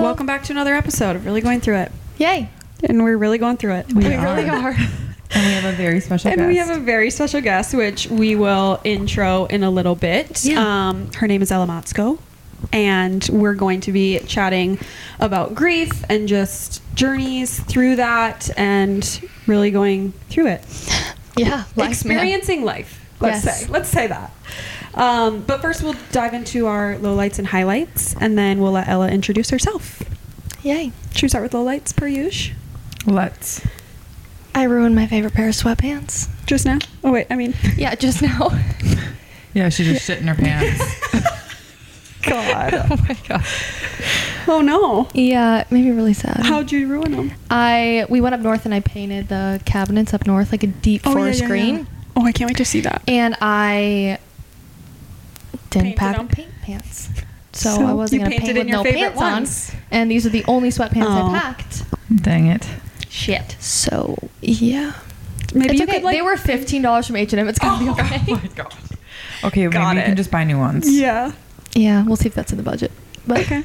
Welcome back to another episode of Really Going Through It. Yay. And we're really going through it. We, really are. And we have a very special And guest. we have a very special guest, which we will intro in a little bit. Yeah. Um, her name is Ella Motzko. And we're going to be chatting about grief and just journeys through that and really going through it. Yeah. Life, man. Experiencing life. Let's Yes. say. Let's say that. Um, but first, we'll dive into our lowlights and highlights, and then we'll let Ella introduce herself. Yay. Should we start with lowlights per usual? Let's. I ruined my favorite pair of sweatpants. Just now? Oh, wait. I mean, Yeah, just now. Yeah, she just shit in her pants. God. oh my god. oh, no. Yeah, it made me really sad. How'd you ruin them? I we went up north and I painted the cabinets up north like a deep forest green, Oh, I can't wait to see that. and I didn't Painted pack them? paint pants. So, So I wasn't gonna paint in with no pants ones. on, and these are the only sweatpants Oh. I packed. Dang it. Shit. So yeah, Maybe it's you okay. could like. they were fifteen dollars from H and M. It's gonna be oh, okay. Oh my god. Okay, Got maybe it. you can just buy new ones. Yeah. Yeah, we'll see if that's in the budget. But Okay.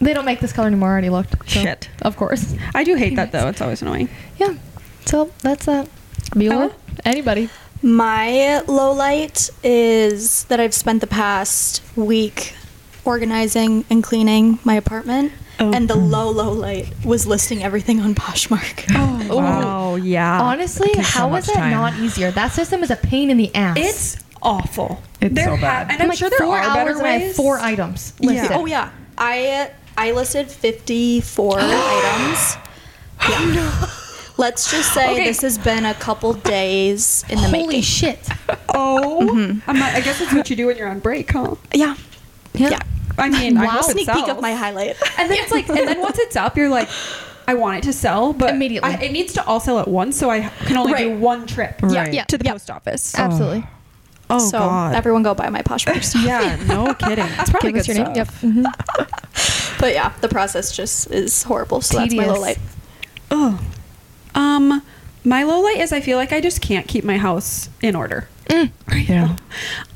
they don't make this color anymore. I already looked. so, Shit. Of course. I do hate that though. It's always annoying. Yeah. So that's that. Bueller? Ella? Anybody? My low light is that I've spent the past week organizing and cleaning my apartment. Oh. And the low, low light was listing everything on Poshmark. Oh, oh, wow. Yeah. Honestly, It so how much is that time. not easier? That system is a pain in the ass. It's awful. It's There so ha- bad. and I'm like sure there four are hours better and I have ways. four items Yeah. Oh, yeah. I I listed 54 items. Yeah. Let's just say Okay. this has been a couple days in the Holy making. shit. Oh. Mm-hmm. I'm not, I guess it's what you do when you're on break, huh? yeah. Yeah. Yeah. I mean, I Wow. hope Sneak peek sells. of my highlight. And then it's like, and then once it's up, you're like, I want it to sell, but Immediately. I, it needs to all sell at once, so I can only do one trip Right. Yeah. to the Yeah. post office. Absolutely. Oh so God. everyone go buy my Poshmark stuff. yeah, no kidding. That's probably Give us good your name. Yep. stuff. Mhm. But yeah, the process just is horrible. So that's my Tedious. low light. Oh. Um, my low light is I feel like I just can't keep my house in order. Yeah.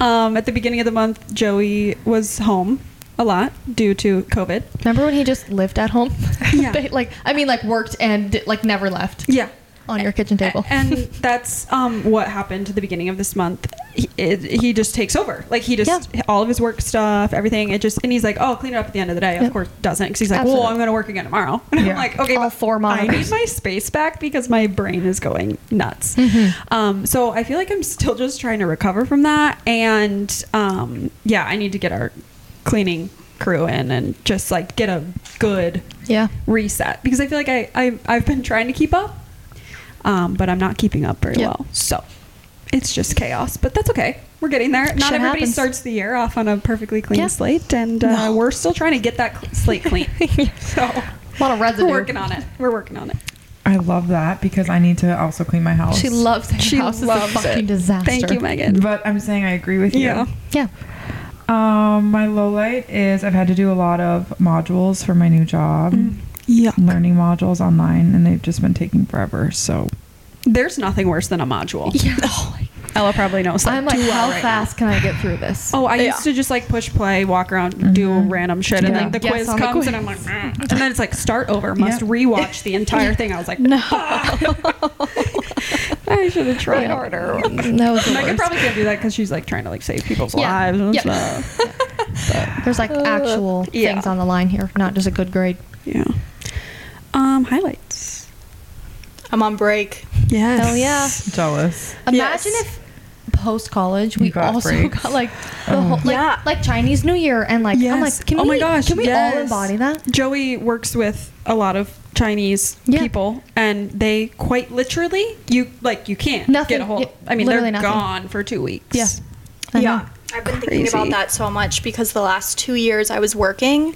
Um, at the beginning of the month, Joey was home a lot due to COVID. Remember when he just lived at home? Yeah. Like, I mean, like worked and like never left Yeah. On your kitchen table. And that's um, what happened at the beginning of this month. He, it, he just takes over. Like he just all of his work stuff, everything. It just and he's like, "Oh, clean it up at the end of the day." Of course, doesn't because he's like, Absolutely. "Well, I'm going to work again tomorrow." And Yeah. I'm like, "Okay, All but four I need my space back because my brain is going nuts." Mm-hmm. Um, so I feel like I'm still just trying to recover from that, and um, yeah, I need to get our cleaning crew in and just like get a good yeah. reset because I feel like I, I I've been trying to keep up, um, but I'm not keeping up very Yep. well. So it's just chaos, but that's okay. We're getting there. Not Shit everybody happens. starts the year off on a perfectly clean Yeah. slate, and uh, No. we're still trying to get that cl- slate clean. so A lot of residue. we're working on it. We're working on it. I love that because I need to also clean my house. She loves her She house. loves is a fucking it. disaster. Thank you, Megan. But I'm saying I agree with you. Yeah. Yeah. Um, my low light is I've had to do a lot of modules for my new job, Yeah. learning modules online, and they've just been taking forever. So There's nothing worse than a module. Yeah. Ella probably knows that I'm like, too well how right fast can I get through this? Oh, I Yeah. used to just like push play, walk around, do random shit, and then the Yes, quiz on the comes, and. I'm like, "Mm." and then it's like start over, must Yeah. rewatch the entire thing. I was like, no, I should have tried Yeah. harder. That was the Megan probably can't do that because she's like trying to like save people's Yeah. lives and Yeah. stuff. There's like actual yeah. things on the line here, not just a good grade. Yeah. Um, highlights. I'm on break. Yes. Hell yeah. jealous. Imagine Yes. if post college we got also breaks. got like the oh. whole, like, Yeah. like Chinese New Year and like I'm Yes. like can oh we my gosh, can we yes. all embody that? Joey works with a lot of Chinese Yeah. people, and they quite literally, you like you can't Nothing. get a hold. Yeah, I mean, they're literally nothing. gone for two weeks. Yeah. I yeah. I've been thinking about that so much because the last two years I was working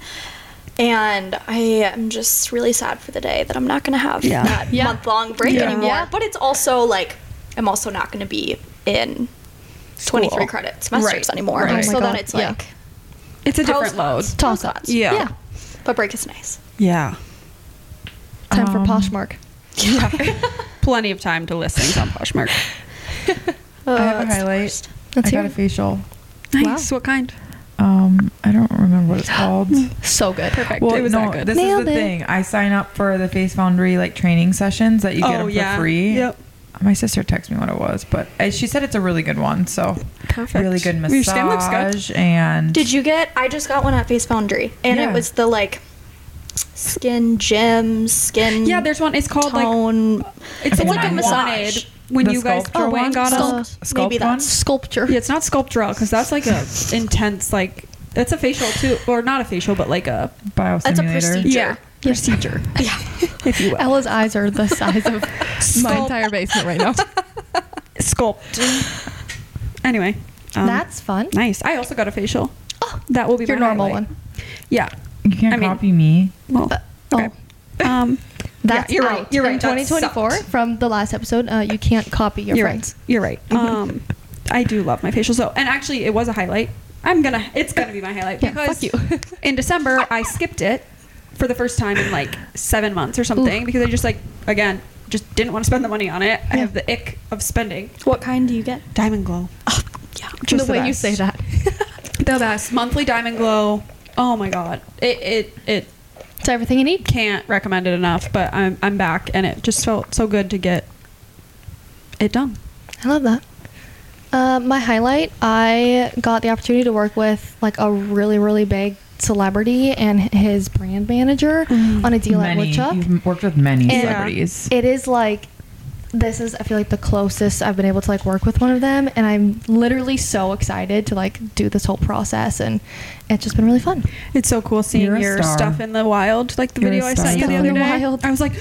And I am just really sad for the day that I'm not going to have Yeah. that Yeah. month long break Yeah. anymore. Yeah. But it's also like, I'm also not going to be in 23 School. credit semesters Right. anymore. Right. Oh my So then it's Yeah. like, It's a different load. cons, Toss pros, ups. Yeah. Yeah. But break is nice. Yeah. Time for Um, Poshmark. Plenty of time to list things on Poshmark. Uh, I have a highlight. worst. I got a facial. Nice. What kind? Um, I don't remember what it's called. So good. Perfect. Well, it was no, that good. this Nailed is the it. thing. I sign up for the Face Foundrie like training sessions that you get Oh, them for yeah. free. Yep. My sister texted me what it was, but uh, she said it's a really good one. So Perfect. really good Your skin looks good. massage and Did you get? I just got one at Face Foundrie, and Yeah. it was the like skin gems, skin. Yeah, there's one. It's called like tone. it's It's like a wanted massage. When The you guys sculpture went and one? got Sculpt- us. sculpt maybe one? that's- Sculpture. Yeah, it's not Sculptra because that's like a intense like it's a facial too, or not a facial, but like a biostimulator. That's a procedure. yeah procedure, Yeah. if you will. Ella's eyes are the size of my Sculpt. entire basement right now. Sculpt. Anyway, um, That's fun. nice. I also got a facial. Oh, That will be Your my normal highlight. one. Yeah. You can't I mean- copy me. Well, Uh, okay. Um, That's yeah, you're out. right. You're In right. that 2024, from the last episode, uh, you can't copy your You're friends. right. You're right. Um, I do love my facial. So, and actually, it was a highlight. I'm gonna. It's gonna be my highlight Yeah, because fuck you. in December I skipped it for the first time in like seven months or something because I just like again just didn't want to spend the money on it. I have the ick of spending. What kind do you get? Diamond Glow. Oh, yeah. Just the way you say that. The best monthly Diamond Glow. Oh my god. It it it It's everything you need. can't recommend it enough. But I'm I'm back and it just felt so good to get it done. I love that. Uh, my highlight, I got the opportunity to work with like a really, really big celebrity and his brand manager on a deal at many. Woodchuck. You've worked with many And celebrities. It is like this is I feel like the closest I've been able to like work with one of them and I'm literally so excited to like do this whole process and it's just been really fun. It's so cool seeing You're your star. stuff in the wild, like the You're video I star. sent you the other day. wild. I was like,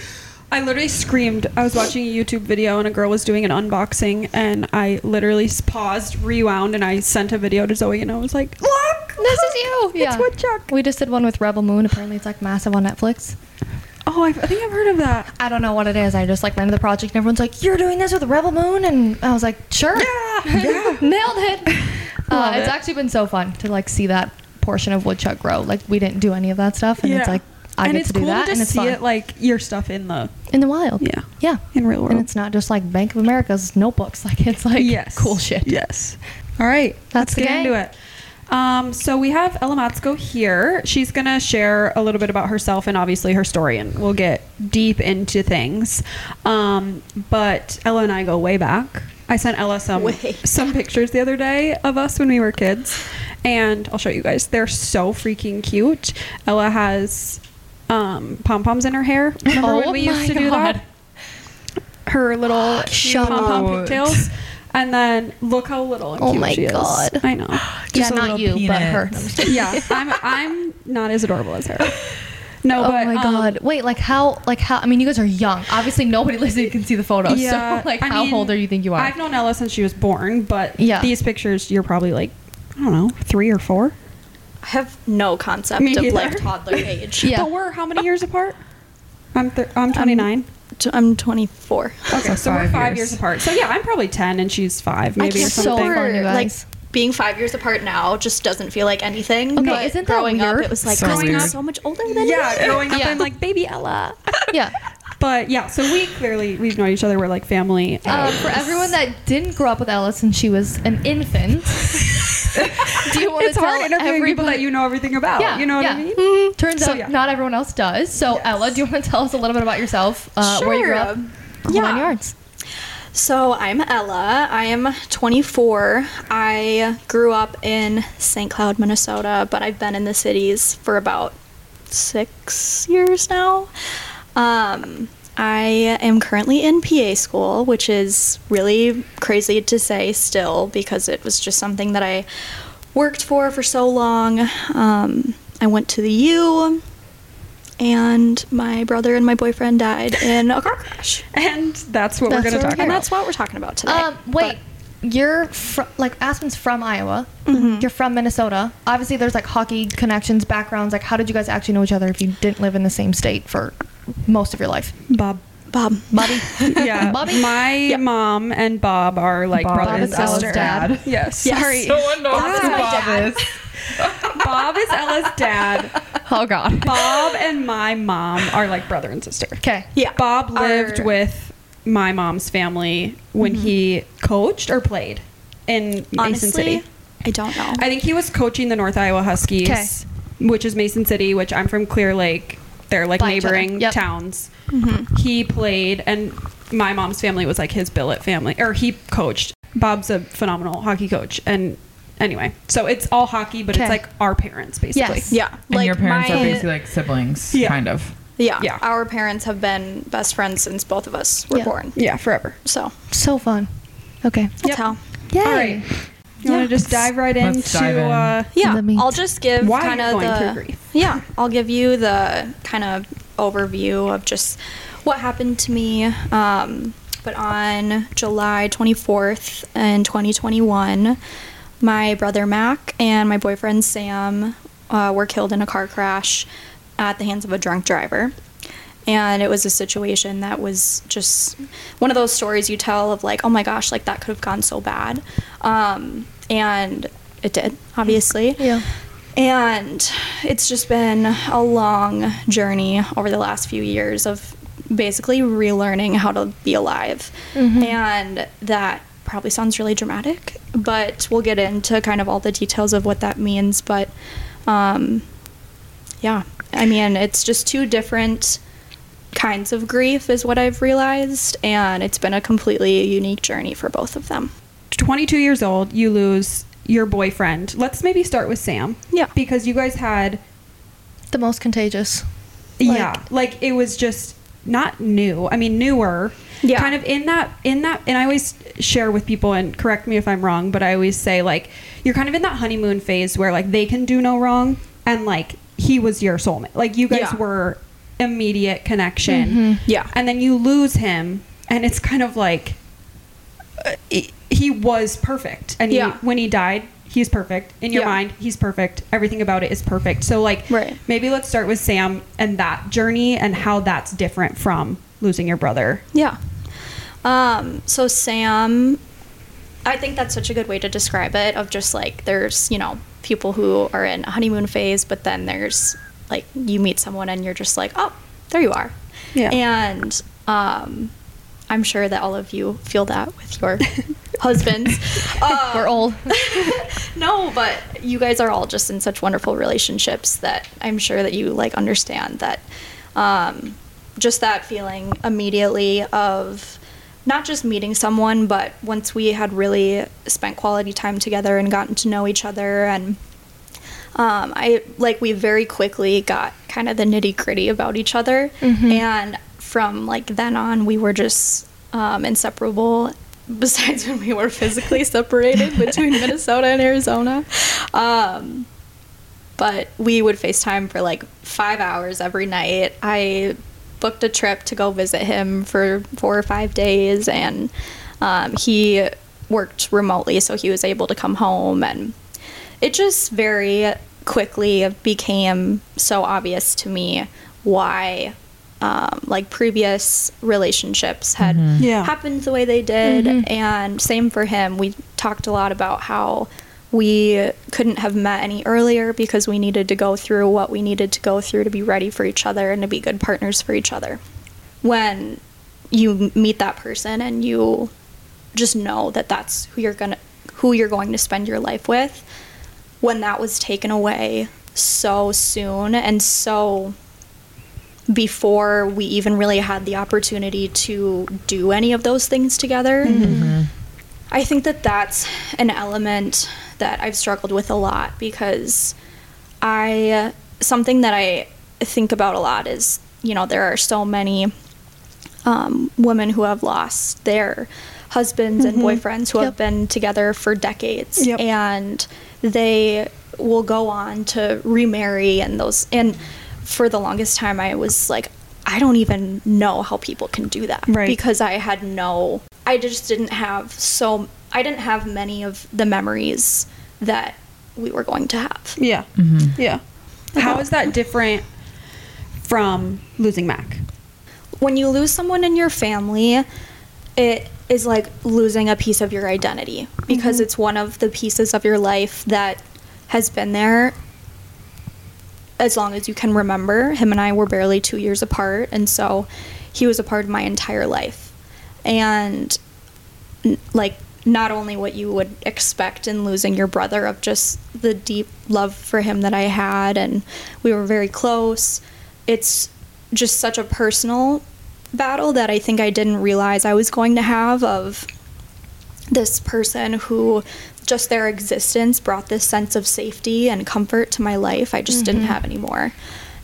I literally screamed. I was watching a YouTube video and a girl was doing an unboxing, and I literally paused, rewound, and I sent a video to Zoe, and I was like, "Look, This is you. It's Woodchuck." We just did one with Rebel Moon. Apparently it's like massive on Netflix. Oh, I, I think I've heard of that. I don't know what it is. I just like to the project and everyone's like, "You're doing this with Rebel Moon," and I was like, "Sure, Yeah, yeah. nailed it." Uh, it's it. actually been so fun to like see that portion of Woodchuck grow. Like we didn't do any of that stuff, and it's like I and get to do cool that, to and it's see fun it like your stuff in the in the wild. yeah yeah, in real world. and it's not just like Bank of America's notebooks. Like it's like yes, cool shit. Yes. All right, That's let's the get into it. Um, so we have Ella Motzko here. She's gonna share a little bit about herself and obviously her story, and we'll get deep into things. Um, but Ella and I go way back. I sent Ella some some pictures the other day of us when we were kids, and I'll show you guys. They're so freaking cute. Ella has um, pom poms in her hair. Remember Oh when we used to do that? Her little pom pom pigtails. And then look how little and Oh cute my she God. is. I know. yeah, Just a not little you, but peanut. her. No, I'm just kidding. yeah, I'm I'm not as adorable as her. No, Oh but my um, god! Wait, like how? Like how? I mean, you guys are young. Obviously, nobody listening can see the photos. Yeah, so, like, I how mean, old do you think you are? I've known Ella since she was born, but Yeah. these pictures you're probably like I don't know, three or four. I have no concept Me of neither. like toddler age. Yeah. But we're how many years apart? I'm thir- I'm 29. T- I'm 24. okay, so, So we're five five years. years. apart. So yeah, I'm probably 10 and she's five, maybe or can't so something. fun, you like being five years apart now just doesn't feel like anything. Okay, but isn't that growing up, it was like So growing weird. up so much older than yeah, me. growing up, Yeah. I'm like baby Ella. yeah. But yeah, so we clearly we've known each other. We're like family. Um, for everyone that didn't grow up with Ella since she was an infant, do you want it's to tell hard interviewing people that everybody? you know everything about. Yeah, you know what yeah. I mean? Turns So, out yeah. not everyone else does. So Yes. Ella, do you want to tell us a little bit about yourself? Uh, Where you grew up? Yeah. nine yards. So I'm Ella. I am 24. I grew up in St. Cloud, Minnesota, but I've been in the cities for about six years now. Um, I am currently in PA school, which is really crazy to say still because it was just something that I worked for for so long. Um, I went to the U, and my brother and my boyfriend died in a car crash. And that's what That's we're going to talk here And that's what we're talking about today. Um, wait. you're fr- like Aspen's from Iowa. Mm-hmm. You're from Minnesota. Obviously, there's like hockey connections, backgrounds. Like, how did you guys actually know each other if you didn't live in the same state for most of your life? Bob. Bob. Bobby. Yeah, Bobby? my mom and Bob are like Bob brother and sister. dad. Yes, Yes. sorry. No one knows Bob is who Bob is. Bob is Ella's dad. oh God. Bob and my mom are like brother and sister. Okay. Yeah. Bob lived Our- with my mom's family when mm-hmm. he coached or played in Mason City. I don't know. I think he was coaching the North Iowa Huskies, 'Kay. which is Mason City, which I'm from Clear Lake. They're like By each other. neighboring Yep. towns. Mm-hmm. He played, and my mom's family was like his billet family, or he coached. Bob's a phenomenal hockey coach, and anyway, so it's all hockey, but 'Kay. it's like our parents basically. Yes. yeah. And your parents my- are basically like siblings, Yeah. kind of. Yeah, Yeah. Our parents have been best friends since both of us were Yeah. born. Yeah, forever. So So fun. Okay. that's Yep. how. Yay. All right. You want to just dive right Let's into dive in. Uh, Yeah, The. I'll just give Why kind you're of going the through grief. yeah. I'll give you the kind of overview of just what happened to me. Um, but on July 24th in 2021, my brother Mac and my boyfriend Sam uh, were killed in a car crash at the hands of a drunk driver. And it was a situation that was just one of those stories you tell of like, oh my gosh, like that could have gone so bad. Um, and it did, obviously. Yeah. And it's just been a long journey over the last few years of basically relearning how to be alive. And that probably sounds really dramatic, but we'll get into kind of all the details of what that means. But um, yeah, I mean, it's just two different kinds of grief, is what I've realized. And it's been a completely unique journey for both of them. 22 years old, you lose your boyfriend. Let's maybe start with Sam. Yeah. Because you guys had, The most contagious. Like- yeah, like it was just not new. I mean, newer. Yeah. Kind of in that, in that, and I always share with people, and correct me if I'm wrong, but I always say, like, you're kind of in that honeymoon phase where, like, they can do no wrong, and, like, he was your soulmate. Like, you guys Yeah. were immediate connection. Yeah. And then you lose him, and it's kind of like, uh, he- he was perfect and he, Yeah. when he died he's perfect in your Yeah. mind he's perfect everything about it is perfect so like Right. maybe let's start with sam and that journey and how that's different from losing your brother Yeah. Um, so Sam, I think that's such a good way to describe it. Of just like there's you know people who are in a honeymoon phase, but then there's like you meet someone and you're just like oh there you are. Yeah. And um, I'm sure that all of you feel that with your husbands. Um, We're old. no, but you guys are all just in such wonderful relationships that I'm sure that you like understand that um, just that feeling immediately of not just meeting someone, but once we had really spent quality time together and gotten to know each other and um, I like we very quickly got kind of the nitty gritty about each other, and from like then on, we were just um, inseparable. Besides when we were physically separated between Minnesota and Arizona, um, but we would FaceTime for like five hours every night. I booked a trip to go visit him for four or five days, and um, he worked remotely, so he was able to come home and it just very quickly became so obvious to me why um, like previous relationships had Yeah. happened the way they did. And same for him. We talked a lot about how we couldn't have met any earlier because we needed to go through what we needed to go through to be ready for each other and to be good partners for each other. When you meet that person and you just know that that's who you're gonna who you're going to spend your life with when that was taken away so soon and so before we even really had the opportunity to do any of those things together. Mm-hmm. Mm-hmm. I think that that's an element that i've struggled with a lot because i something that i think about a lot is you know there are so many um, women who have lost their husbands and mm-hmm. boyfriends who have been together for decades. Yep. and they will go on to remarry and those and for the longest time i was like i don't even know how people can do that Right. because i had no i just didn't have so I didn't have many of the memories that we were going to have. Yeah. Mm-hmm. Yeah. How is that different from losing Mac? when you lose someone in your family, it is like losing a piece of your identity because mm-hmm. it's one of the pieces of your life that has been there as long as you can remember. Him and I were barely two years apart, and so he was a part of my entire life. And like, not only what you would expect in losing your brother, of just the deep love for him that I had, and we were very close. It's just such a personal battle that I think I didn't realize I was going to have of this person who just their existence brought this sense of safety and comfort to my life I just didn't mm-hmm. have anymore.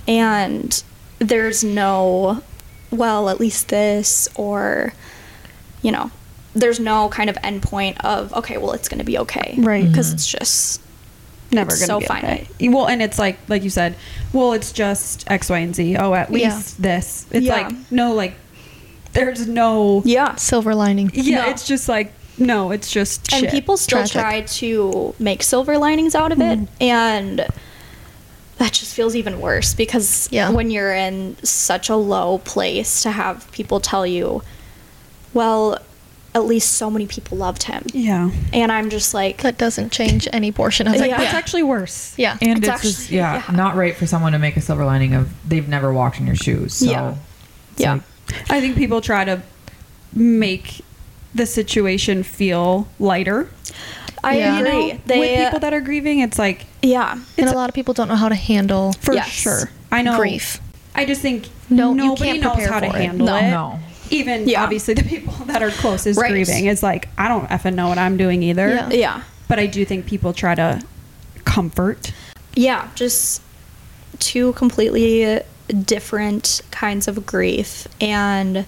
And there's no, well, at least this, or, you know, there's no kind of endpoint of, okay, well, it's going to be okay. Right. Because mm-hmm. it's just, Never It's gonna so be finite. okay. Well, and it's like like you said. Well, it's just X, Y, and Z. Oh, at least Yeah. this. It's Yeah. like no, like there's no. yeah. Silver lining. Yeah, No. it's just like no, it's just and shit. people still Tragic. try to make silver linings out of it mm-hmm. and that just feels even worse because Yeah. when you're in such a low place to have people tell you well at least so many people loved him Yeah, and i'm just like That doesn't change any portion of it. like Yeah. that's actually worse. Yeah. And It's it's, just yeah, yeah. not right for someone to make a silver lining of they've never walked in your shoes. So Yeah. Yeah. like, I think people try to make the situation feel lighter. i Yeah. agree You know, they with people that are grieving, it's like yeah and It's- a lot of people don't know how to handle for Yes. sure. I know grief. I just think No, you nobody can't knows how to it. handle No. it. No. Even Yeah. obviously the people that are closest Right. grieving. It's like I don't effing know what I'm doing either. Yeah. yeah But I do think people try to comfort. yeah just two completely different kinds of grief and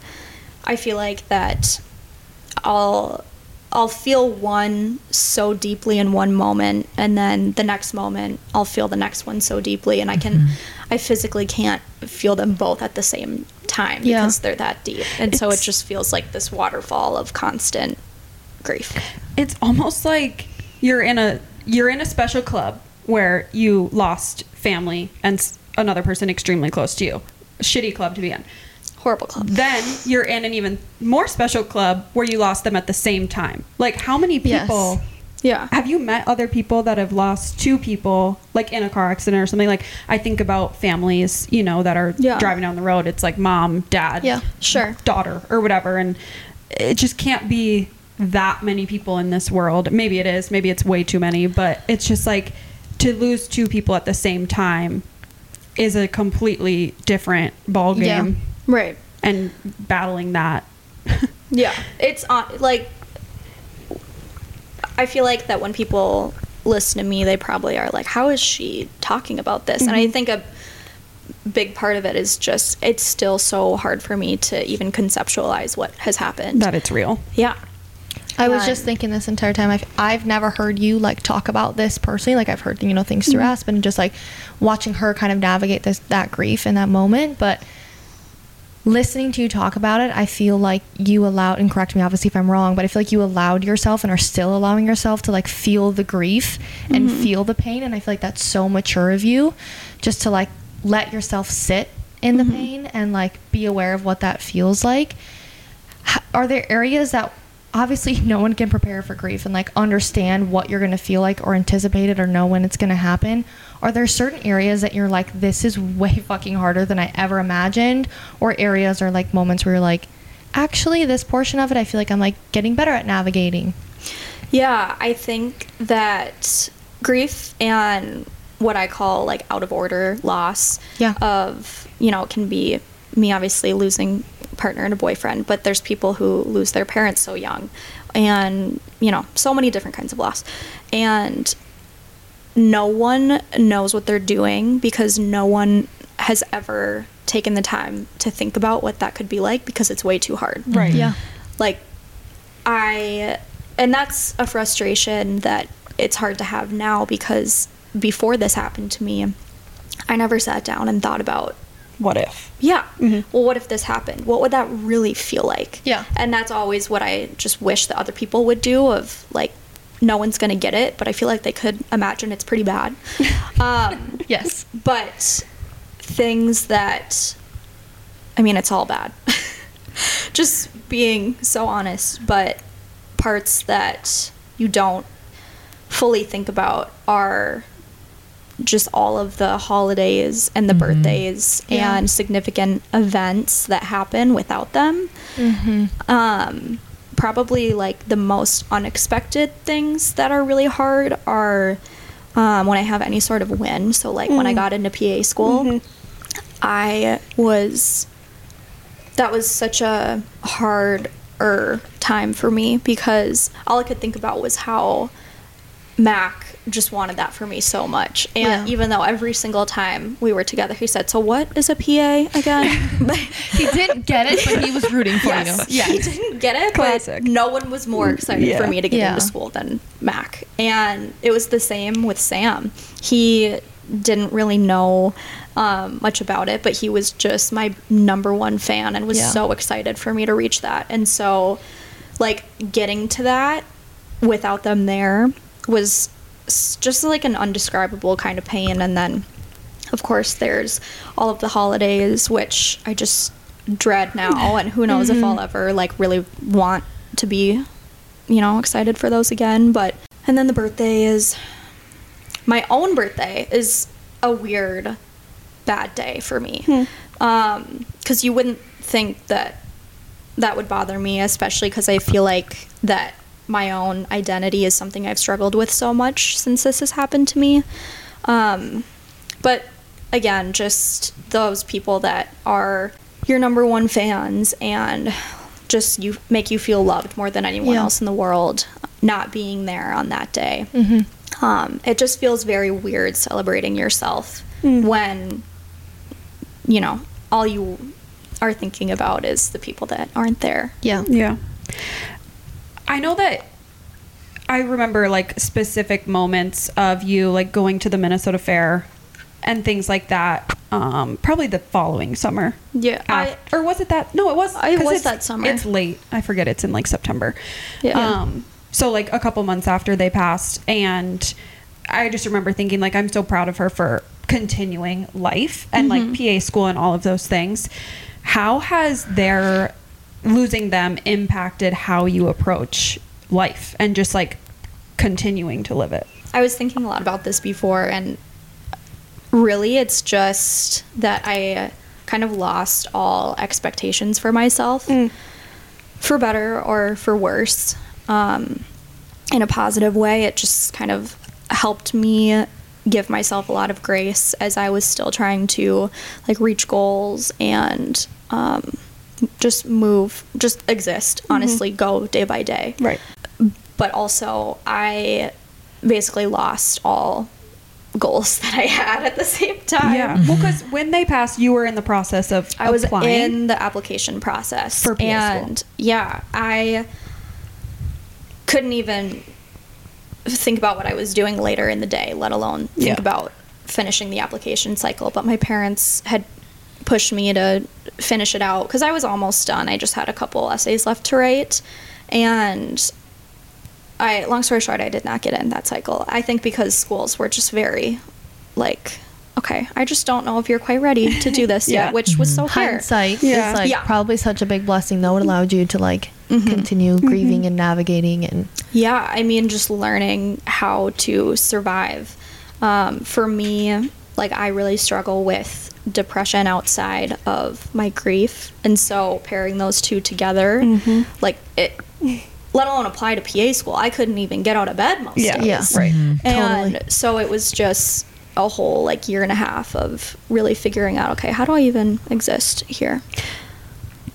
i feel like that i'll i'll feel one so deeply in one moment and then the next moment i'll feel the next one so deeply and i can mm-hmm. i physically can't feel them both at the same time Yeah. because they're that deep and so it just feels like this waterfall of constant grief It's almost like you're in a you're in a special club where you lost family and another person extremely close to you. A shitty club to be in. horrible club Then you're in an even more special club where you lost them at the same time. Like how many Yes. Yeah have you met other people that have lost two people like in a car accident or something like i think about families you know that are Yeah. driving down the road it's like mom dad Yeah. Sure. daughter or whatever and it just can't be that many people in this world maybe it is maybe it's way too many but it's just like to lose two people at the same time is a completely different ball Yeah. game right and battling that Yeah, it's on like I feel like that when people listen to me, they probably are like, "How is she talking about this?" And I Mm-hmm. think a big part of it is just it's still so hard for me to even conceptualize what has happened. that it's real yeah, I was just thinking this entire time. I've, I've never heard you like talk about this personally. Like I've heard you know things through Aspen, and just like watching her kind of navigate this that grief in that moment. But listening to you talk about it, I feel like you allowed. And correct me, obviously, if I'm wrong, but I feel like you allowed yourself and are still allowing yourself to like feel the grief and mm-hmm. feel the pain. And I feel like that's so mature of you, just to like let yourself sit in the mm-hmm. pain and like be aware of what that feels like h- are there areas that obviously no one can prepare for grief and like understand what you're going to feel like or anticipate it or know when it's going to happen are there certain areas that you're like this is way fucking harder than i ever imagined or areas or like moments where you're like actually this portion of it i feel like i'm like getting better at navigating yeah. I think that grief and what I call like out of order loss Yeah. of you know it can be me obviously losing a partner and a boyfriend but there's people who lose their parents so young and you know so many different kinds of loss and no one knows what they're doing because no one has ever taken the time to think about what that could be like because it's way too hard. Right. Mm-hmm. Yeah. Like i and that's a frustration that it's hard to have now because before this happened to me i never sat down and thought about what if? yeah. Mm-hmm. Well what if this happened? What would that really feel like? Yeah. and that's always what i just wish that other people would do of like no one's gonna get it but i feel like they could imagine it's pretty bad. Um, Yes. but things that i mean it's all bad. Just being so honest but parts that you don't fully think about are just all of the holidays and the birthdays Yeah. and significant events that happen without them. Um, probably like the most unexpected things that are really hard are um, when I have any sort of win. So, like when I got into PA school, I was that was such a hard er time for me because all I could think about was how Mac just wanted that for me so much. And Yeah. even though every single time we were together, he said, So, what is a PA again? He didn't get it, but he was rooting for yes. you. He didn't get it, Classic. but no one was more excited Yeah. for me to get Yeah. into school than Mac. And it was the same with Sam. He didn't really know um, much about it, but he was just my number one fan and was Yeah. so excited for me to reach that. And so, like, getting to that without them there was just like an undescribable kind of pain. And then, of course, there's all of the holidays, which I just dread now. And who knows if mm-hmm. I'll ever like really want to be, you know, excited for those again. But, and then the birthday is my own birthday is a weird, bad day for me. Hmm. Um, because you wouldn't think that that would bother me, especially because I feel like that my own identity is something I've struggled with so much since this has happened to me. Um, but again, just those people that are your number one fans and just you make you feel loved more than anyone Yeah. else in the world, not being there on that day. Mm-hmm. Um, it just feels very weird celebrating yourself when, you know, all you are thinking about is the people that aren't there. Yeah. Yeah. I know that I remember like specific moments of you like going to the Minnesota Fair and things like that. Um, probably the following summer. Yeah, I- Af- or was it that? No, it was. It was that summer. It's late. I forget. It's in like September. Yeah. Um. So like a couple months after they passed, and I just remember thinking like I'm so proud of her for continuing life and Mm-hmm. like PA school and all of those things. How has their losing them impacted how you approach life and just like continuing to live it? I was thinking a lot about this before, and really, it's just that I kind of lost all expectations for myself, for better or for worse. Um, in a positive way, it just kind of helped me give myself a lot of grace as I was still trying to like reach goals and um, just move, just exist. Mm-hmm. Honestly, go day by day Right. but also I basically lost all goals that I had at the same time. Yeah. Well, because when they passed, you were in the process of I was in the application process For PA school. and yeah, I couldn't even think about what I was doing later in the day, let alone think Yeah. about finishing the application cycle. But my parents had pushed me to finish it out because I was almost done. I just had a couple essays left to write, and I, long story short, I did not get in that cycle. I think because schools were just very, like, okay, I just don't know if you're quite ready to do this Yeah. yet, which was so mhm. fair. Hindsight Yeah. is like Yeah. probably such a big blessing though. It mm-hmm. allowed you to like mm-hmm. continue mm-hmm. grieving and navigating and Yeah, I mean, just learning how to survive. Um, for me, like, I really struggle with depression outside of my grief. And so pairing those two together, mm-hmm. like, it, let alone apply to PA school, I couldn't even get out of bed most Yeah. days. Yeah. Right. Mm-hmm. And Totally. so it was just a whole like year and a half of really figuring out okay how do i even exist here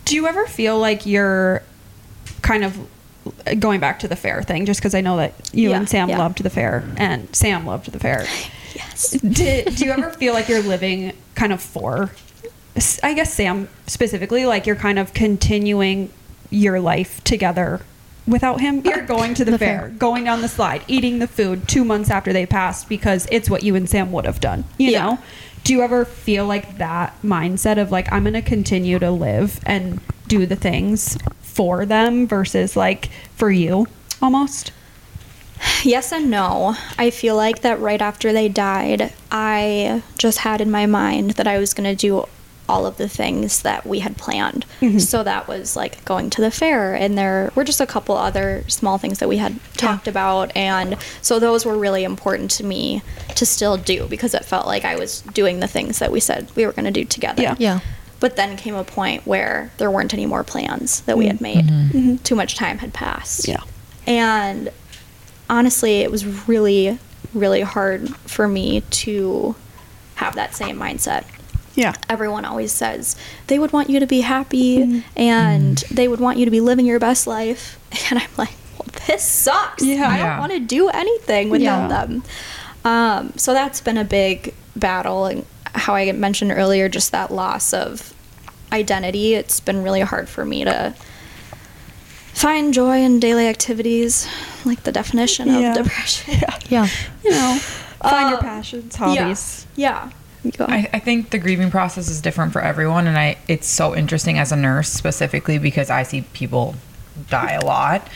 Do you ever feel like you're kind of going back to the fair thing? Just because I know that you Yeah, and Sam yeah. loved the fair, and Sam loved the fair. Yes Did, do you ever feel like you're living kind of for, I guess Sam specifically, like you're kind of continuing your life together without him? You're going to the, The fair, fair. going down the slide, eating the food two months after they passed because it's what you and Sam would have done, you Yeah. know? do you ever feel like that mindset of like I'm going to continue to live and do the things for them versus like for you almost? Yes and no. I feel like that right after they died, I just had in my mind that I was going to do all of the things that we had planned. Mm-hmm. So that was like going to the fair, and there were just a couple other small things that we had talked about. And so those were really important to me to still do because it felt like I was doing the things that we said we were going to do together. Yeah. Yeah. But then came a point where there weren't any more plans that we had mm. made. Mm-hmm. Mm-hmm. Too much time had passed. Yeah. And honestly, it was really, really hard for me to have that same mindset. Yeah. Everyone always says they would want you to be happy and they would want you to be living your best life. And I'm like, well, this sucks. Yeah. I don't want to do anything without Yeah. them. Um, so that's been a big battle. And how I mentioned earlier, just that loss of identity, it's been really hard for me to find joy in daily activities, like the definition Yeah. of depression. Yeah. You know, find your Um, passions, hobbies. Yeah. You go. I, I think the grieving process is different for everyone, and I it's so interesting as a nurse specifically because I see people die a lot.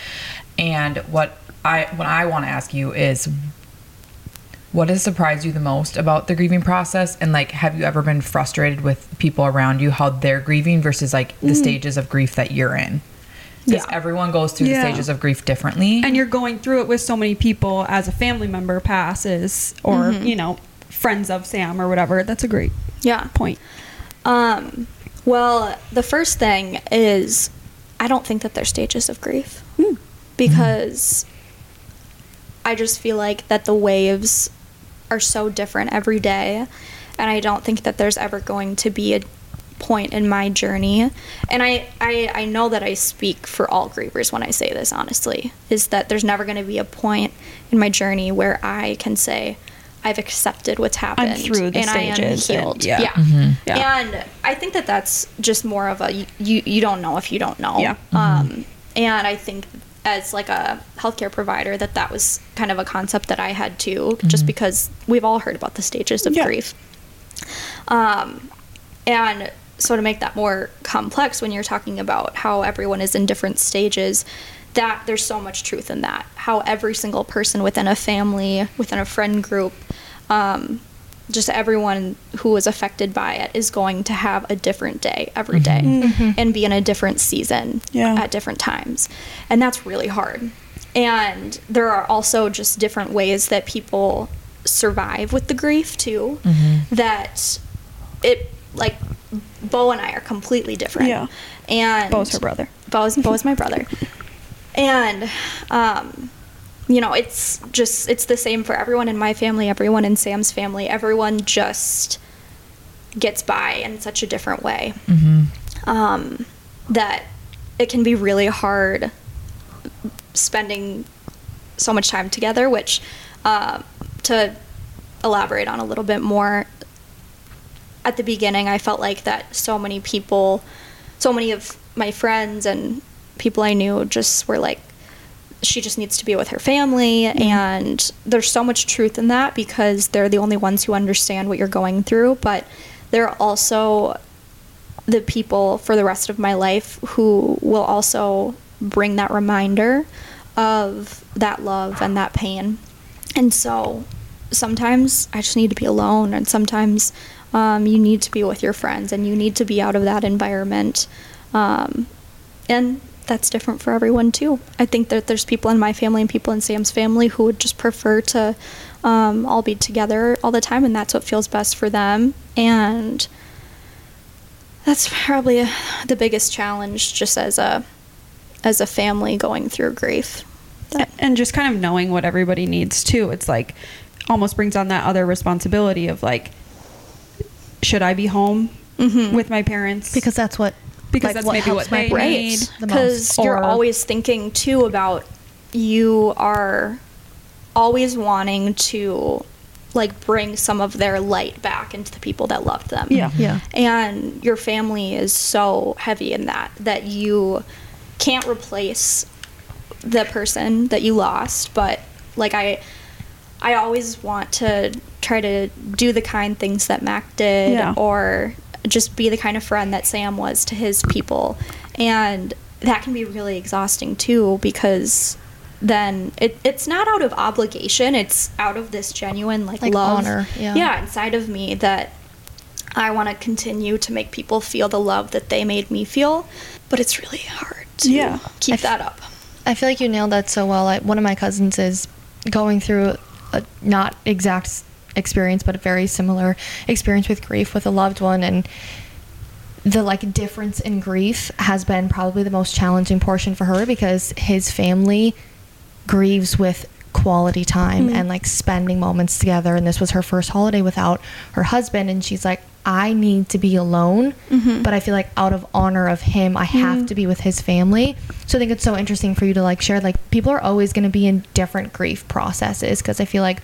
And what I what I want to ask you is, what has surprised you the most about the grieving process, and like, have you ever been frustrated with people around you how they're grieving versus like the stages of grief that you're in? Because Yeah. everyone goes through Yeah. the stages of grief differently. And you're going through it with so many people as a family member passes or, you know, friends of Sam or whatever. That's a great yeah. point. Um, well, the first thing is I don't think that there's stages of grief because I just feel like that the waves are so different every day, and I don't think that there's ever going to be a point in my journey and I, I i know that i speak for all grievers when i say this honestly is that there's never going to be a point in my journey where i can say i've accepted what's happened through the and i am stages and- healed yeah. yeah. Yeah. And I think that that's just more of a you, you, you don't know if you don't know. Yeah. Um, and I think as like a healthcare provider that that was kind of a concept that I had too, just because we've all heard about the stages of Yeah. grief. Um, and so to make that more complex when you're talking about how everyone is in different stages that there's so much truth in that. How every single person within a family within a friend group um, just everyone who is affected by it is going to have a different day every day mm-hmm. Mm-hmm. and be in a different season Yeah. at different times. And that's really hard. And there are also just different ways that people survive with the grief too mm-hmm. that it like bo and i are completely different Yeah. and Bo's her brother. Bo's, Bo's my brother. And, um, you know, it's just, it's the same for everyone in my family, everyone in Sam's family. Everyone just gets by in such a different way um, that it can be really hard spending so much time together, which, uh, to elaborate on a little bit more, at the beginning, I felt like that so many people, so many of my friends and people I knew just were like, she just needs to be with her family. Mm-hmm. And there's so much truth in that because they're the only ones who understand what you're going through. But they're also the people for the rest of my life who will also bring that reminder of that love and that pain. And so sometimes I just need to be alone, and sometimes um, you need to be with your friends and you need to be out of that environment. Um, and that's different for everyone too. I think that there's people in my family and people in Sam's family who would just prefer to um, all be together all the time, and that's what feels best for them. And that's probably the biggest challenge, just as a as a family going through grief. That- and just kind of knowing what everybody needs too. It's like almost brings on that other responsibility of like, should I be home mm-hmm. with my parents? Because that's what Because like, that's what maybe what my they brain need. right the because you're always thinking too about you are always wanting to like bring some of their light back into the people that loved them Yeah. Yeah. and your family is so heavy in that that you can't replace the person that you lost but like i i always want to try to do the kind things that Mac did Yeah. or just be the kind of friend that Sam was to his people. And that can be really exhausting too because then it, it's not out of obligation, it's out of this genuine like, Like love. honor, yeah. yeah, inside of me that I want to continue to make people feel the love that they made me feel, but it's really hard to Yeah. keep f- that up. I feel like you nailed that so well. I, one of my cousins is going through a not exact experience, but a very similar experience with grief with a loved one, and the like difference in grief has been probably the most challenging portion for her because his family grieves with quality time mm-hmm. and like spending moments together. And this was her first holiday without her husband. And she's like I need to be alone mm-hmm. but I feel like out of honor of him I have mm-hmm. to be with his family. So I think it's so interesting for you to like share like people are always going to be in different grief processes because I feel like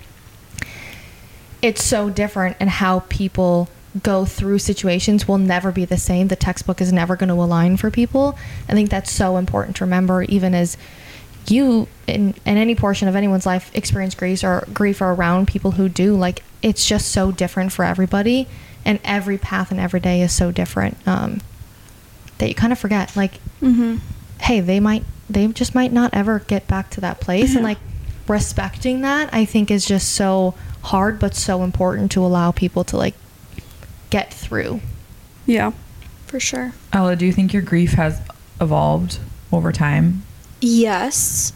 it's so different and how people go through situations will never be the same. The textbook is never going to align for people. I think that's so important to remember, even as you in, in any portion of anyone's life experience grief or grief or around people who do. Like it's just so different for everybody, and every path and every day is so different um, that you kind of forget. Like, Mm-hmm. hey, they might they just might not ever get back to that place, and like respecting that, I think is just so hard, but so important to allow people to like get through. Yeah. For sure. Ella, do you think your grief has evolved over time? Yes.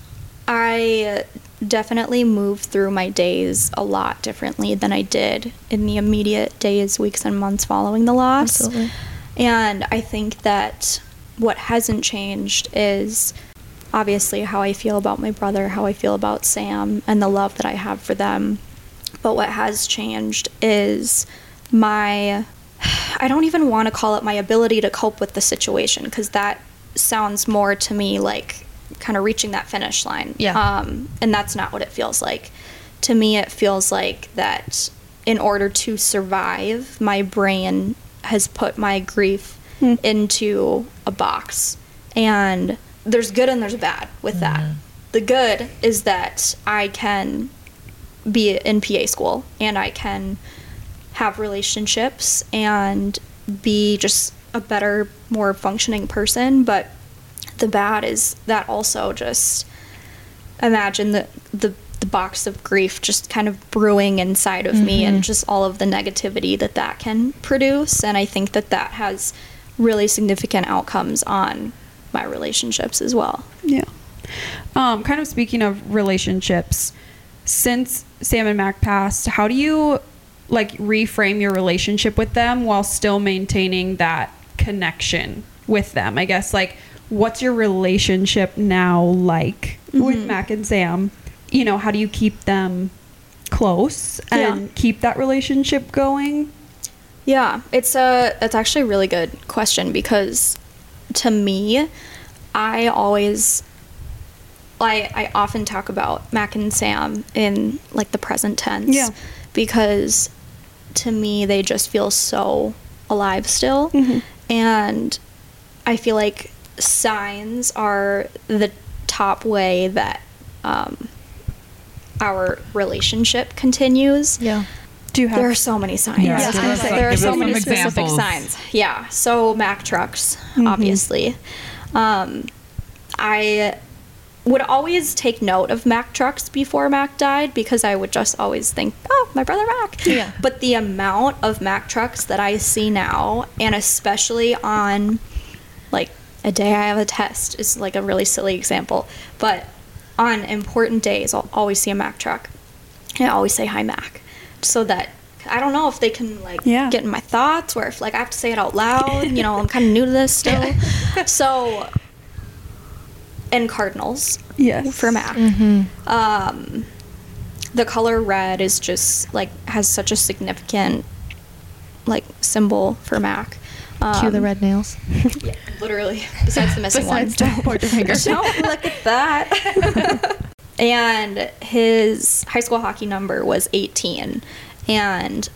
I definitely move through my days a lot differently than I did in the immediate days, weeks, and months following the loss. Absolutely. And I think that what hasn't changed is obviously how I feel about my brother, how I feel about Sam, and the love that I have for them. But what has changed is my I don't even want to call it my ability to cope with the situation because that sounds more to me like kind of reaching that finish line. Yeah. Um, and that's not what it feels like. To me, it feels like that in order to survive, my brain has put my grief into a box. And there's good and there's bad with that. The good is that I can be in PA school and I can have relationships and be just a better, more functioning person. But the bad is that also just imagine the the the box of grief just kind of brewing inside of me and just all of the negativity that that can produce and i think that that has really significant outcomes on my relationships as well Yeah. Um, kind of speaking of relationships, since Sam and Mac passed, how do you like reframe your relationship with them while still maintaining that connection with them? I guess like what's your relationship now like with mm-hmm. Mac and Sam? You know, how do you keep them close and Yeah. keep that relationship going? Yeah, it's a it's actually a really good question because to me, I always I I often talk about Mac and Sam in like the present tense Yeah. because to me they just feel so alive still and I feel like signs are the top way that um, our relationship continues. Yeah. Do you have There are so many signs. Yeah, Yes, give like, there are so many some specific examples. signs. Yeah. So Mack trucks, Mm-hmm. obviously. Um, I would always take note of Mack trucks before Mac died because I would just always think, oh, my brother Mac. Yeah. But the amount of Mack trucks that I see now, and especially on like a day I have a test, is like a really silly example. But on important days, I'll always see a Mack truck. And I always say hi, Mac. So that I don't know if they can like Yeah. get in my thoughts or if like I have to say it out loud. You know, I'm kind of new to this still. so, and cardinals Yes. for Mac. Um, the color red is just like has such a significant like symbol for Mac. Um, Cue the red nails. yeah, literally. Besides the missing one. Besides, don't point your finger. Don't look at that. and his high school hockey number was 18. And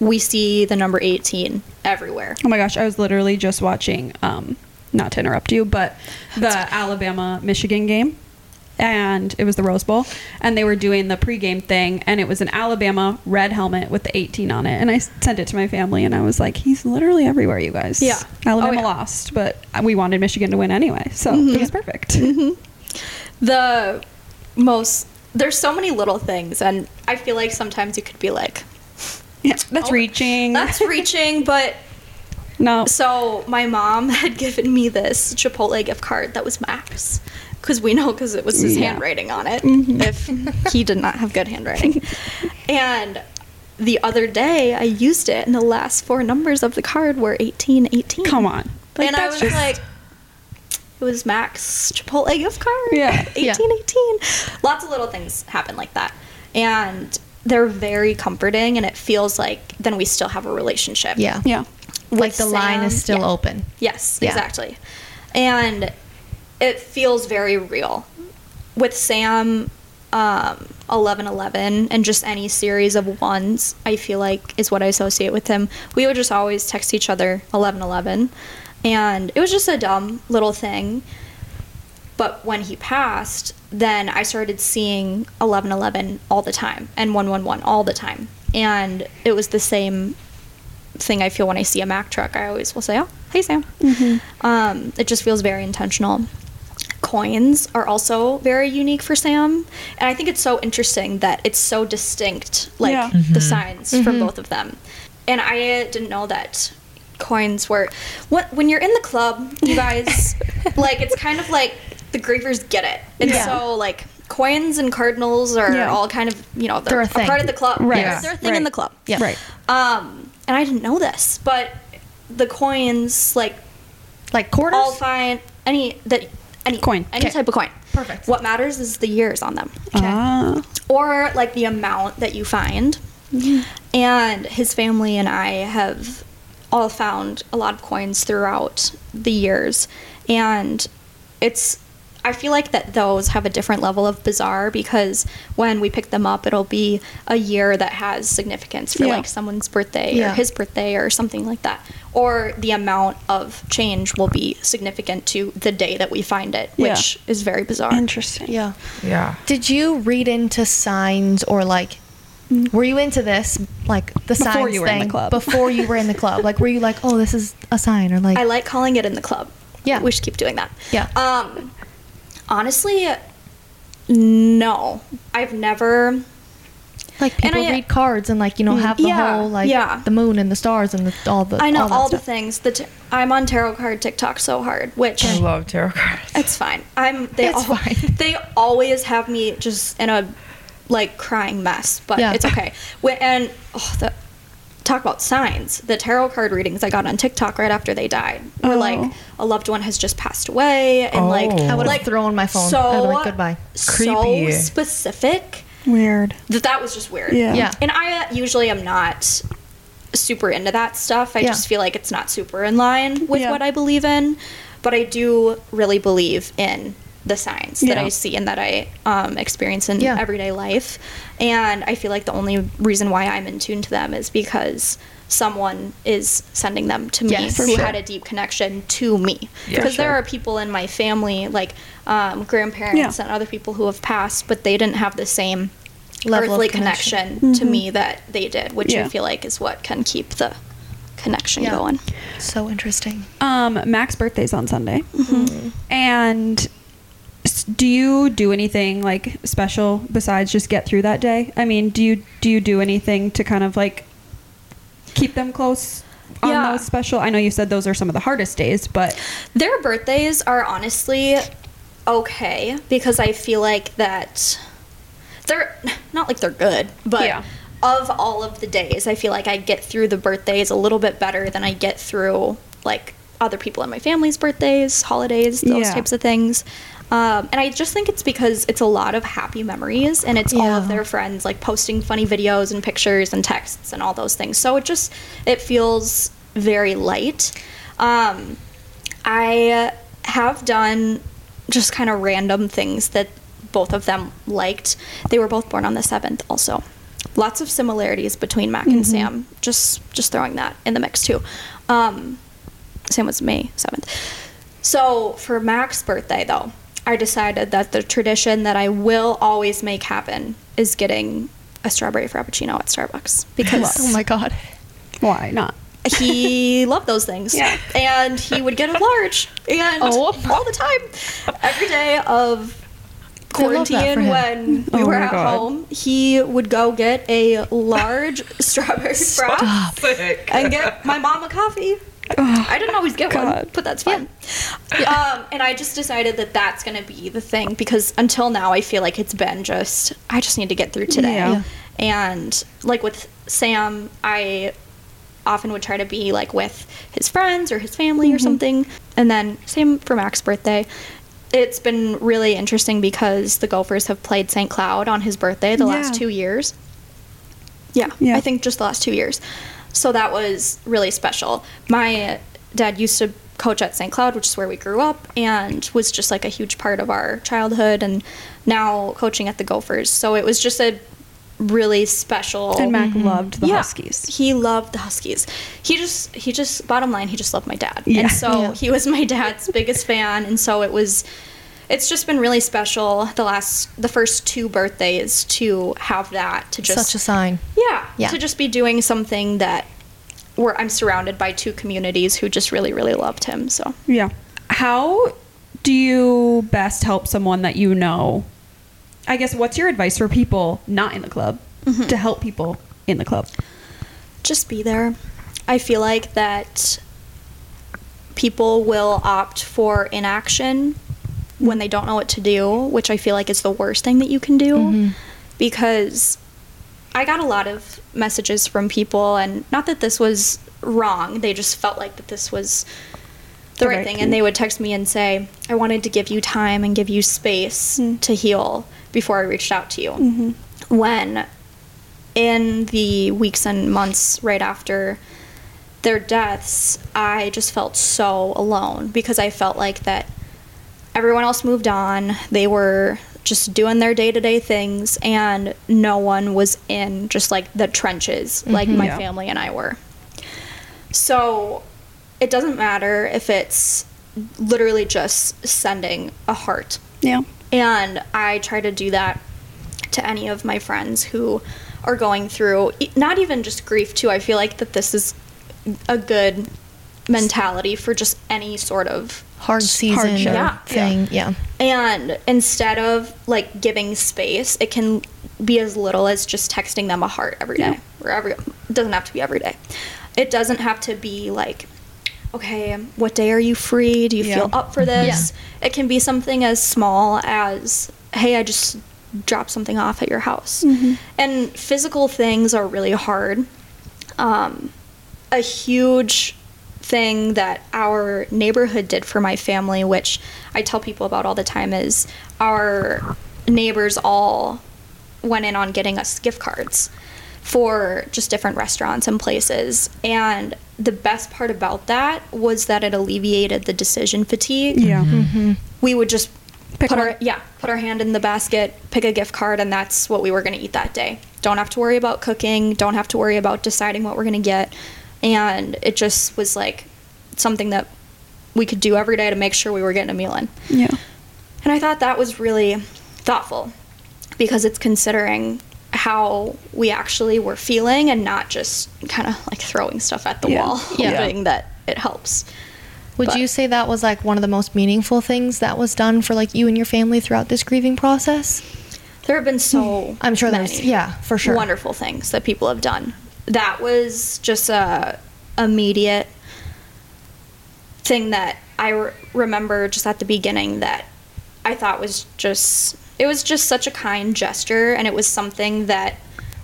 we see the number 18 everywhere. Oh my gosh, I was literally just watching um not to interrupt you, but the Alabama Michigan game and it was the Rose Bowl, and they were doing the pregame thing, and it was an Alabama red helmet with the 18 on it, and I sent it to my family, and I was like, he's literally everywhere, you guys. Yeah. Alabama Oh, yeah. lost, but we wanted Michigan to win anyway, so mm-hmm. it was perfect. Mm-hmm. the most there's so many little things and i feel like sometimes you could be like Yeah, that's oh, reaching. that's reaching but no. so my mom had given me this chipotle gift card that was Mac's because we know because it was his Yeah. handwriting on it mm-hmm. if he did not have good handwriting and the other day i used it and the last four numbers of the card were 1818 Come on. and i was just- like it was Mac's Chipotle gift card. Yeah. Yeah. 1818. Lots of little things happen like that. And they're very comforting and it feels like then we still have a relationship. Yeah. yeah. Like the line is still yeah. open. Yes, Yeah. exactly. And it feels very real. With Sam, um, 1111 and just any series of ones, I feel like is what I associate with him. We would just always text each other 1111. And it was just a dumb little thing. But when he passed, then I started seeing 1111 all the time and 111 all the time. And it was the same thing I feel when I see a Mack truck. I always will say, "Oh, hey Sam." Um, it just feels very intentional. Coins are also very unique for Sam, and I think it's so interesting that it's so distinct, like Yeah. the signs from both of them. And I didn't know that coins were what when you're in the club, you guys. like it's kind of like the Gravers get it, and Yeah. so like coins and cardinals are Yeah. all kind of you know They're they're, a a, part of the club. Right. They're, Yeah. they're a thing Right. in the club. Yeah. Right. Um, and I didn't know this, but the coins, like Like quarters? all fine, any that any Coin. any Okay. type of coin. Perfect. What matters is the years on them, Ah. or like the amount that you find. And his family and I have all found a lot of coins throughout the years, and it's. I feel like that those have a different level of bizarre because when we pick them up, it'll be a year that has significance for Yeah. like someone's birthday Yeah. or his birthday or something like that. Or the amount of change will be significant to the day that we find it, Yeah. which is very bizarre. Interesting. Yeah. Yeah. Did you read into signs or like were you into this like the Before signs you were in the thing club. before you were in the club? Like were you like, "Oh, this is a sign," or like I like calling it in the club. Yeah. We should keep doing that. Yeah. Um, honestly, no. I've never. like people I- read cards and like, you know, mm, have the Yeah, whole like yeah. the moon and the stars and the, all the I know all, all, the things. The t- I'm on tarot card TikTok so hard, which I love tarot cards. it's fine. I'm. They It's al- fine. They always have me just in a like crying mess, but Yeah. it's okay. When, and oh, the talk about signs. The tarot card readings I got on TikTok right after they died were Oh. like a loved one has just passed away, and like Oh. I would've like, thrown my phone. So I'd like, "Goodbye." Creepy. So specific Weird. that that was just weird. Yeah. Yeah. And I uh, usually am not super into that stuff. I Yeah. just feel like it's not super in line with Yeah. what I believe in. But I do really believe in the signs that I see and that I um, experience in Yeah. everyday life. And I feel like the only reason why I'm in tune to them is because someone is sending them to me Yes, who sure. had a deep connection to me. Yeah. Because there Sure. are people in my family, like um, grandparents Yeah. and other people who have passed, but they didn't have the same Level earthly connection. connection, to me that they did, which Yeah. I feel like is what can keep the connection Yeah. going. So interesting. Um, Mac's birthday's on Sunday, Mm-hmm. and s- do you do anything like special besides just get through that day? I mean, do you do you do anything to kind of like keep them close on Yeah. those special? I know you said those are some of the hardest days, but Their birthdays are honestly okay because I feel like that they're not like they're good, but Yeah. of all of the days, I feel like I get through the birthdays a little bit better than I get through like other people in my family's birthdays, holidays, those Yeah. types of things. Um, and I just think it's because it's a lot of happy memories and it's all of their friends like posting funny videos and pictures and texts and all those things. So it just it feels very light. Um, I have done just kind of random things that both of them liked. They were both born on the 7th also. Lots of similarities between Mac and Sam. Just just throwing that in the mix too. Um, Sam was May 7th. So for Mac's birthday though, I decided that the tradition that I will always make happen is getting a strawberry frappuccino at Starbucks because Oh my god. Why not? he loved those things. Yeah. And he would get a large and Oh. all the time. Every day of I love that for quarantine when we Oh were at God. home, he would go get a large strawberry frap and get my mom a coffee. I didn't always get one, but that's fine. Um, and I just decided that that's going to be the thing because until now, I feel like it's been just, I just need to get through today. Yeah. Yeah. And like with Sam, I often would try to be like with his friends or his family or something. And then same for Mac's birthday. It's been really interesting because the Gophers have played St. Cloud on his birthday the last two years. Yeah, Yeah. I think just the last two years. So that was really special. My dad used to coach at St. Cloud, which is where we grew up, and was just like a huge part of our childhood, and now coaching at the Gophers. So it was just a really special. And Mac mm-hmm. loved the Yeah, Huskies. He loved the Huskies. He just, he just, bottom line, he just loved my dad. Yeah. And so Yeah. he was my dad's biggest fan. And so it was, it's just been really special the last, the first two birthdays to have that, to just Such a sign. yeah, Yeah. To just be doing something that where I'm surrounded by two communities who just really, really loved him. So Yeah. How do you best help someone that you know? I guess what's your advice for people not in the club mm-hmm. to help people in the club? just be there. I feel like that people will opt for inaction when they don't know what to do, which I feel like is the worst thing that you can do mm-hmm. because I got a lot of messages from people and not that this was wrong, they just felt like that this was the, right, thing thing. and they would text me and say, "I wanted to give you time and give you space mm-hmm. to heal before I reached out to you." Mm-hmm. When in the weeks and months right after their deaths, I just felt so alone because I felt like that everyone else moved on. They were just doing their day to day things, and no one was in just like the trenches mm-hmm. like my Yeah. family and I were. So it doesn't matter if it's literally just sending a heart Yeah. and I try to do that to any of my friends who are going through not even just grief too. I feel like that this is a good mentality for just any sort of Hard season hardship. Yeah. thing. Yeah. and instead of like giving space, it can be as little as just texting them a heart every day. Yeah. Or every it doesn't have to be every day. It doesn't have to be like okay, what day are you free? Do you Yeah. feel up for this? It can be something as small as hey, I just dropped something off at your house. And physical things are really hard. Um, a huge thing that our neighborhood did for my family, which I tell people about all the time, is our neighbors all went in on getting us gift cards for just different restaurants and places. And the best part about that was that it alleviated the decision fatigue Yeah. Mm-hmm. Mm-hmm. we would just Pick put one. our yeah put our hand in the basket pick a gift card and that's what we were going to eat that day don't have to worry about cooking don't have to worry about deciding what we're going to get and it just was like something that we could do every day to make sure we were getting a meal in Yeah. and i thought that was really thoughtful because it's considering how we actually were feeling and not just kind of like throwing stuff at the Yeah. wall Yeah. hoping that it helps Would But- you say that was like one of the most meaningful things that was done for like you and your family throughout this grieving process? there have been so I'm sure there's many. yeah, for sure. wonderful things that people have done. That was just a immediate thing that I re- remember just at the beginning that I thought was just it was just such a kind gesture and it was something that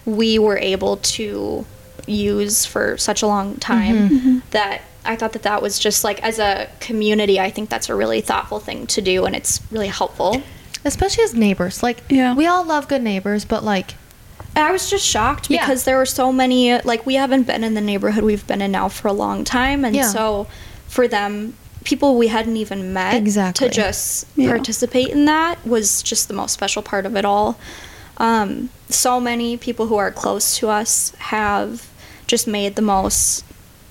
we were able to use for such a long time mm-hmm. Mm-hmm. that I thought that that was just like as a community I think that's a really thoughtful thing to do and it's really helpful. Especially as neighbors. Like Yeah. we all love good neighbors, but like I was just shocked Yeah. because there were so many like we haven't been in the neighborhood we've been in now for a long time and Yeah. so for them people we hadn't even met Exactly. to just Yeah. participate in that was just the most special part of it all. Um, so many people who are close to us have just made the most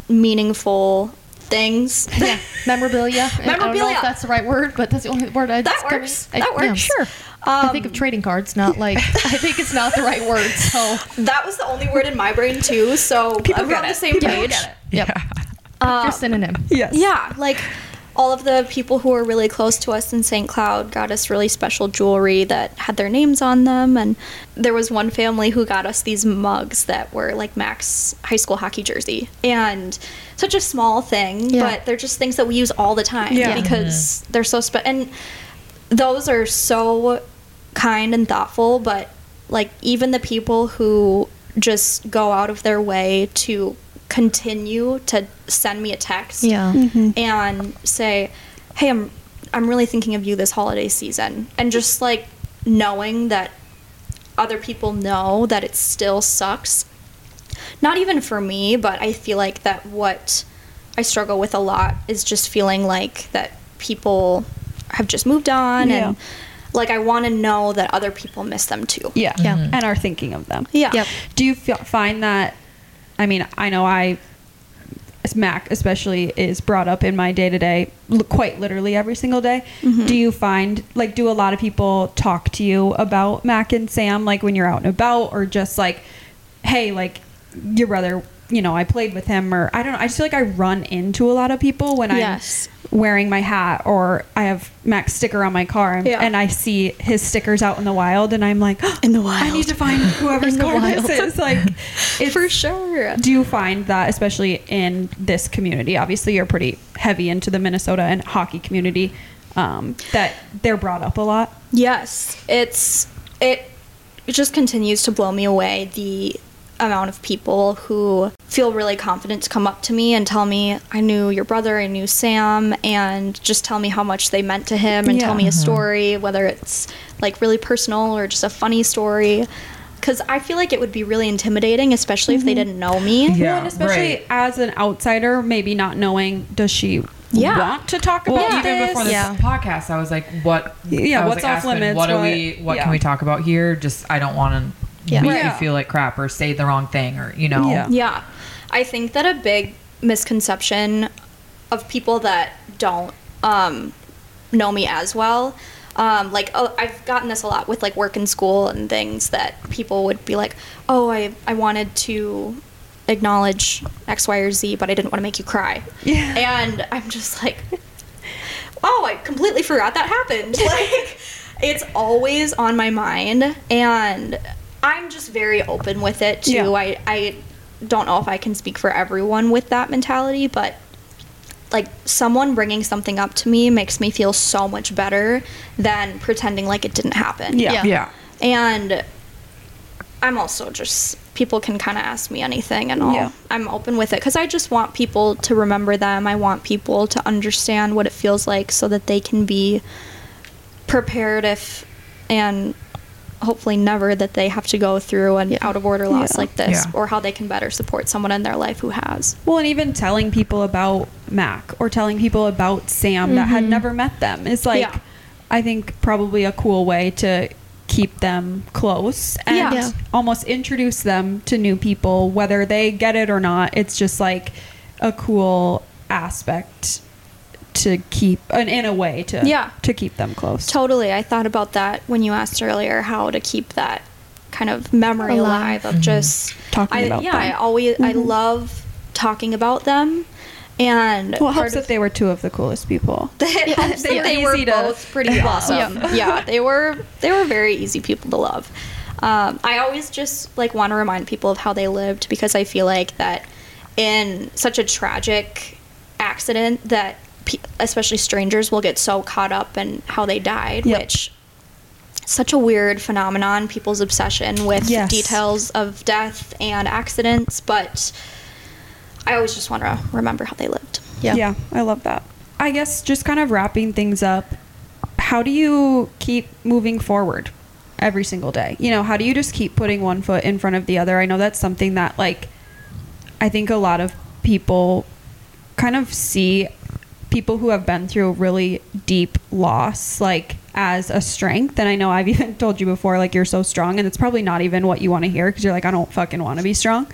meaningful things. Yeah, memorabilia. I don't know Memorabilia. if that's the right word, but that's the only word I That works. That works. Sure. I um, think of trading cards, not like I think it's not the right word. So That was the only word in my brain too. So People we're get on the same People page. get it. Yep. Your um, synonym. Yes. Yeah, like all of the people who were really close to us in St. Cloud got us really special jewelry that had their names on them. And there was one family who got us these mugs that were like Mac's high school hockey jersey. And such a small thing, Yeah. but they're just things that we use all the time Yeah. because mm-hmm. they're so special. And those are so kind and thoughtful, but like even the people who just go out of their way to continue to send me a text Yeah. Mm-hmm. and say, "Hey, I'm I'm really thinking of you this holiday season." And just like knowing that other people know that it still sucks. Not even for me, but I feel like that what I struggle with a lot is just feeling like that people have just moved on Yeah. and like I want to know that other people miss them too. Yeah. Yeah. Mm-hmm. And are thinking of them. Yeah. Yep. Do you feel, find that? I mean, I know I, Mac especially, is brought up in my day to day, quite literally every single day. Mm-hmm. Do you find like do a lot of people talk to you about Mac and Sam like when you're out and about, or just like, hey, like your brother, you know, I played with him, or I don't know. I just feel like I run into a lot of people when I Yes. Wearing my hat or I have Mac's sticker on my car and, Yeah. and I see his stickers out in the wild and I'm like, In the wild I need to find whoever's car this wild. is. Like, it's, For sure. do you find that, especially in this community, obviously you're pretty heavy into the Minnesota and hockey community, um, that they're brought up a lot? Yes, it's it. It just continues to blow me away the amount of people who feel really confident to come up to me and tell me I knew your brother, I knew Sam, and just tell me how much they meant to him and tell Yeah. me a mm-hmm. story, whether it's like really personal or just a funny story. Because I feel like it would be really intimidating, especially if they mm-hmm. didn't know me. Yeah, well, and especially right. as an outsider, maybe not knowing, does she Yeah. want to talk Well, about even this? before this Yeah. podcast, I was like, "What? Yeah, what's like, off Aspen, limits, What are we? What yeah. can we talk about here? Just I don't want to Yeah. make Yeah. you feel like crap or say the wrong thing or you know. Yeah. Yeah. I think that a big misconception of people that don't um, know me as well, um, like oh, I've gotten this a lot with like work and school and things that people would be like, oh, I, I wanted to acknowledge X, Y, or Z, but I didn't want to make you cry. Yeah. And I'm just like, oh, I completely forgot that happened. Like, it's always on my mind, and I'm just very open with it too. Yeah. I, I don't know if I can speak for everyone with that mentality, but like someone bringing something up to me makes me feel so much better than pretending like it didn't happen. Yeah. Yeah. Yeah. And I'm also just people can kind of ask me anything and all. Yeah. I'm open with it cuz I just want people to remember them. I want people to understand what it feels like so that they can be prepared if and hopefully never that they have to go through an Yeah. out of order loss Yeah. like this Yeah. or how they can better support someone in their life who has. Well, and even telling people about Mac or telling people about Sam that had mm-hmm. never met them is like, Yeah. I think probably a cool way to keep them close and Yeah. Yeah. almost introduce them to new people, whether they get it or not. It's just like a cool aspect to keep, and in a way to Yeah. to keep them close. Totally. I thought about that when you asked earlier how to keep that kind of memory Alive. alive, of just Talking I, about yeah, them. I always I love talking about them and Well, it part helps of- if they were two of the coolest people. it helps They that were they were to both pretty love. awesome. Yeah, they were they were very easy people to love. Um, I always just like want to remind people of how they lived because I feel like that in such a tragic accident that pe- especially strangers will get so caught up in how they died, Yep. which such a weird phenomenon people's obsession with Yes. details of death and accidents but i always just want to remember how they lived Yeah. Yeah, I love that. I guess just kind of wrapping things up, how do you keep moving forward every single day? You know, how do you just keep putting one foot in front of the other? I know that's something that, like, I think a lot of people kind of see people who have been through really deep loss, like, as a strength. And I know I've even told you before, like, you're so strong, and it's probably not even what you want to hear because you're like, I don't fucking want to be strong.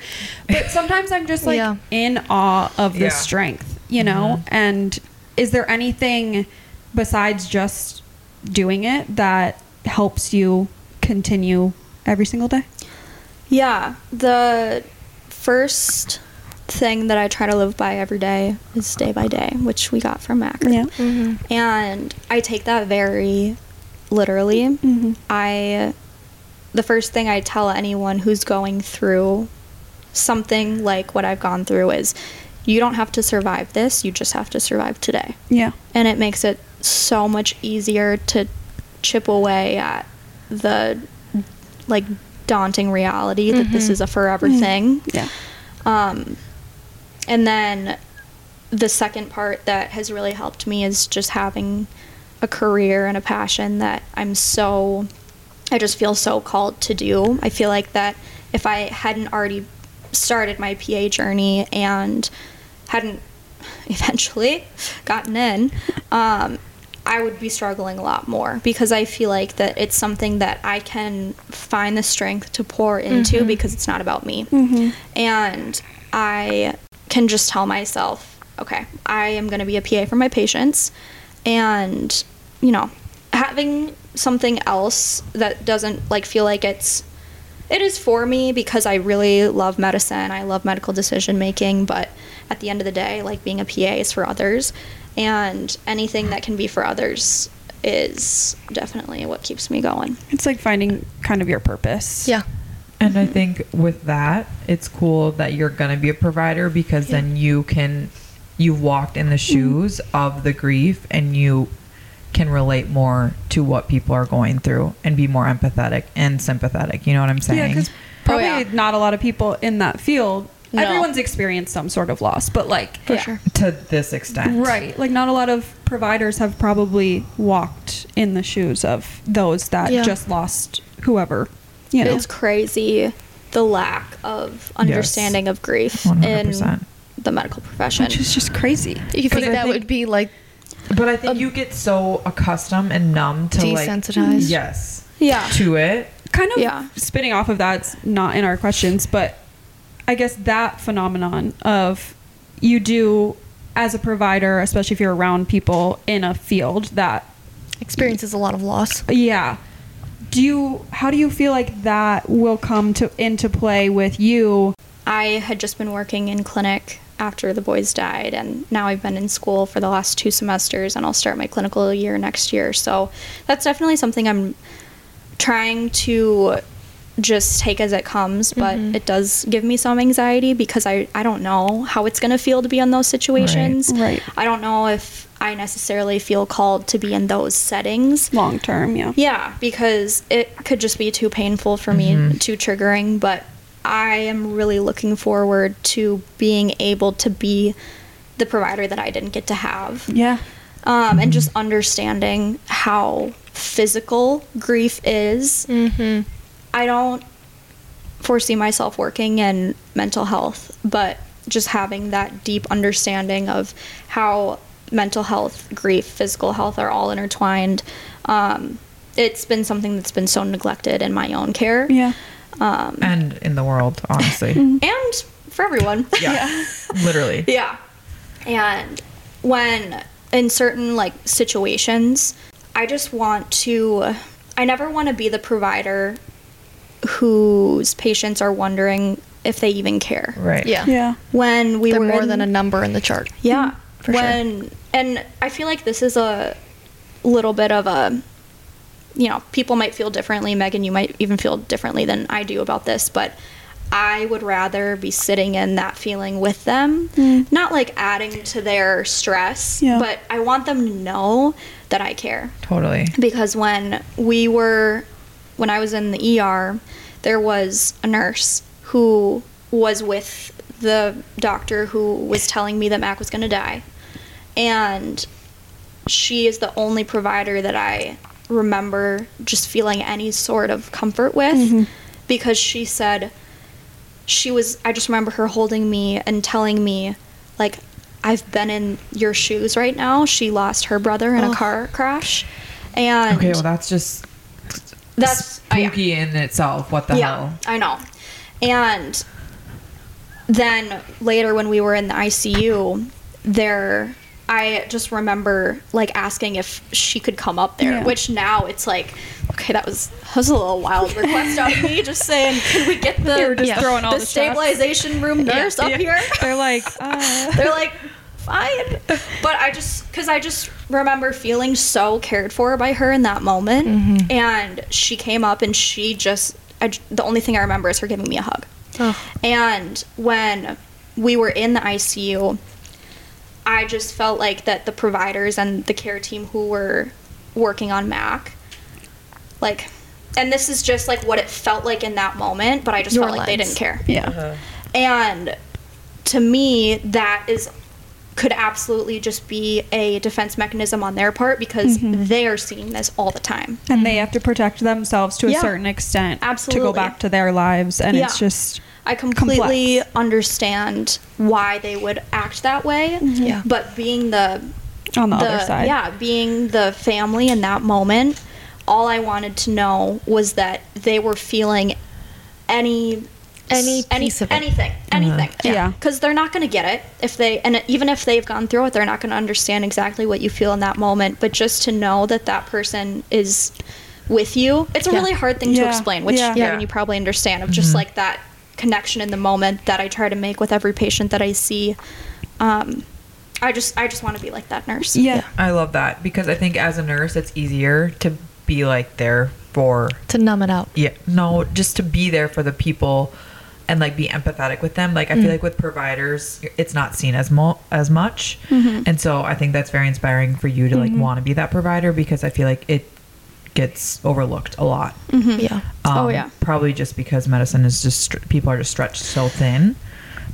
But sometimes I'm just like Yeah. in awe of the Yeah. strength you know? Mm-hmm. And is there anything besides just doing it that helps you continue every single day? Yeah, the first thing that I try to live by every day is day by day, which we got from Mac. And I take that very literally. Mhm. I the first thing I tell anyone who's going through something like what I've gone through is you don't have to survive this, you just have to survive today. Yeah. And it makes it so much easier to chip away at the like daunting reality that this is a forever thing. Yeah. Um, and then the second part that has really helped me is just having a career and a passion that I'm so, I just feel so called to do. I feel like that if I hadn't already started my PA journey and hadn't eventually gotten in, um, I would be struggling a lot more because I feel like that it's something that I can find the strength to pour into because it's not about me. And I can just tell myself, okay, I am going to be a PA for my patients. And, you know, having something else that doesn't like feel like it's it is for me because I really love medicine. I love medical decision making, but at the end of the day, like being a PA is for others, and anything that can be for others is definitely what keeps me going. It's like finding kind of your purpose. Yeah. And I think with that, it's cool that you're going to be a provider because then you can, you've walked in the mm-hmm. shoes of the grief and you can relate more to what people are going through and be more empathetic and sympathetic. You know what I'm saying? Yeah, saying? because probably oh, yeah. not a lot of people in that field. No. Everyone's experienced some sort of loss, but like, For Yeah. sure. to this extent. right? Like, not a lot of providers have probably walked in the shoes of those that Yeah. just lost whoever. You know, It's crazy the lack of understanding of grief in 100%. the medical profession. which is just crazy. You think I that think- would be like But I think you get so accustomed and numb to like Desensitized. yes yeah. to it. kind of Yeah. spinning off of that's not in our questions, but I guess that phenomenon of you do as a provider, especially if you're around people in a field that, experiences a lot of loss. yeah. Do you? How do you feel like that will come to into play with you? I had just been working in clinic after the boys died, and now I've been in school for the last two semesters, and I'll start my clinical year next year. So that's definitely something I'm trying to just take as it comes, but mm-hmm. it does give me some anxiety because I, I don't know how it's going to feel to be in those situations. Right. I don't know if I necessarily feel called to be in those settings. Long term, yeah. Yeah, because it could just be too painful for me, too triggering. But I am really looking forward to being able to be the provider that I didn't get to have. Yeah. Um, and just understanding how physical grief is. Mm-hmm. I don't foresee myself working in mental health, but just having that deep understanding of how mental health, grief, physical health are all intertwined. Um, it's been something that's been so neglected in my own care. Yeah. Um, And in the world, honestly. and for everyone. yeah. Literally. Yeah. And when in certain like situations, I just want to I never want to be the provider whose patients are wondering if they even care. Right. Yeah. Yeah. When we They're were more in- than a number in the chart. yeah. For sure. when and I feel like this is a little bit of a you know, people might feel differently. Megan, you might even feel differently than I do about this, but I would rather be sitting in that feeling with them, not like adding to their stress, Yeah. but I want them to know that I care Totally. because when we were when I was in the ER, there was a nurse who was with the doctor who was telling me that Mac was going to die. And she is the only provider that I remember just feeling any sort of comfort with because she said she was I just remember her holding me and telling me like I've been in your shoes right now. She lost her brother in a Oh. car crash. And Okay, well, that's just that's uh, yeah. spooky in itself. What the yeah, hell? I know. And then later when we were in the ICU, there I just remember like asking if she could come up there, Yeah. which now it's like, okay, that was that was a little wild request out of me, just saying, can we get the, just Yeah. throwing all the the shots. stabilization room nurse up here? They're like, uh, They're like, fine. But I just, because I just remember feeling so cared for by her in that moment. Mm-hmm. And she came up and she just, I, the only thing I remember is her giving me a hug. Oh. And when we were in the ICU, I just felt like that the providers and the care team who were working on Mac, like, and this is just like what it felt like in that moment, but I just Your felt like they didn't care. yeah. And to me, that is could absolutely just be a defense mechanism on their part because Mm-hmm. they are seeing this all the time. And they have to protect themselves to a Yeah. certain extent to go back to their lives. And it's just, I completely Complex. understand why they would act that way. Mm-hmm. Yeah. But being the on the, other side. yeah, being the family in that moment, all I wanted to know was that they were feeling any Any any piece of it. anything, uh-huh. anything. Yeah. Because they're not going to get it if they, and even if they've gone through it, they're not going to understand exactly what you feel in that moment. But just to know that that person is with you, it's a Yeah. really hard thing to explain. Which Yeah. Megan, Yeah. you probably understand of just mm-hmm. like that connection in the moment that I try to make with every patient that I see. Um, I just, I just want to be like that nurse. Yeah. I love that because I think as a nurse, it's easier to be like there for To numb it out. yeah no just to be there for the people and like be empathetic with them like i Mm. feel like with providers it's not seen as mo- as much and so i think that's very inspiring for you to like want to be that provider because i feel like it gets overlooked a lot Yeah. Oh, Um, yeah. probably just because medicine is just str- people are just stretched so thin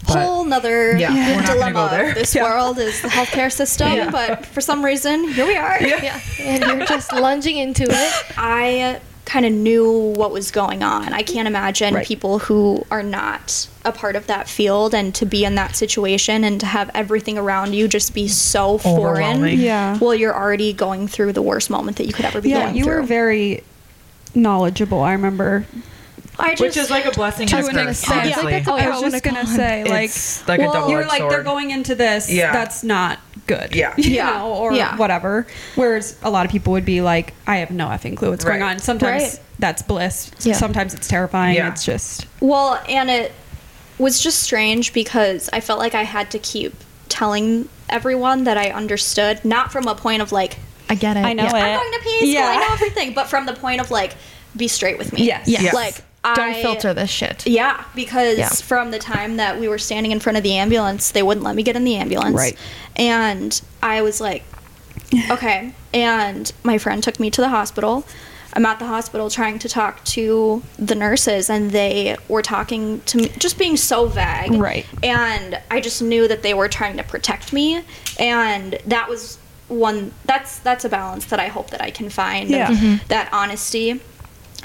but Whole nother Yeah, we're not gonna dilemma go of this Yeah. world is the healthcare system, Yeah. but for some reason, here we are. Yeah. And you're just lunging into it. I kind of knew what was going on. I can't imagine Right. people who are not a part of that field and to be in that situation and to have everything around you just be so foreign. Yeah. Well, you're already going through the worst moment that you could ever be Yeah. going You through. were very knowledgeable. I remember. I just, which is like a blessing To and a an curse extent. honestly Like, that's I I was just gonna say, like, like well, you're like they're going into this. Yeah. That's not good. Yeah. You Yeah. know, or Yeah. whatever. Whereas a lot of people would be like, I have no effing clue what's going on. Sometimes Right. that's bliss. Yeah. Sometimes it's terrifying. Yeah. It's just Well, and it was just strange because I felt like I had to keep telling everyone that I understood, not from a point of like, I get it. I know yeah. it. I'm going to PA school, Yeah. I know everything, but from the point of like, be straight with me. Yes. Yes. Like, Don't I, filter this shit. Yeah, because Yeah. from the time that we were standing in front of the ambulance, they wouldn't let me get in the ambulance. Right. And I was like, okay. And my friend took me to the hospital. I'm at the hospital trying to talk to the nurses, and they were talking to me, just being so vague. Right. And I just knew that they were trying to protect me, and that was one. That's that's a balance that I hope that I can find. Yeah. Of That honesty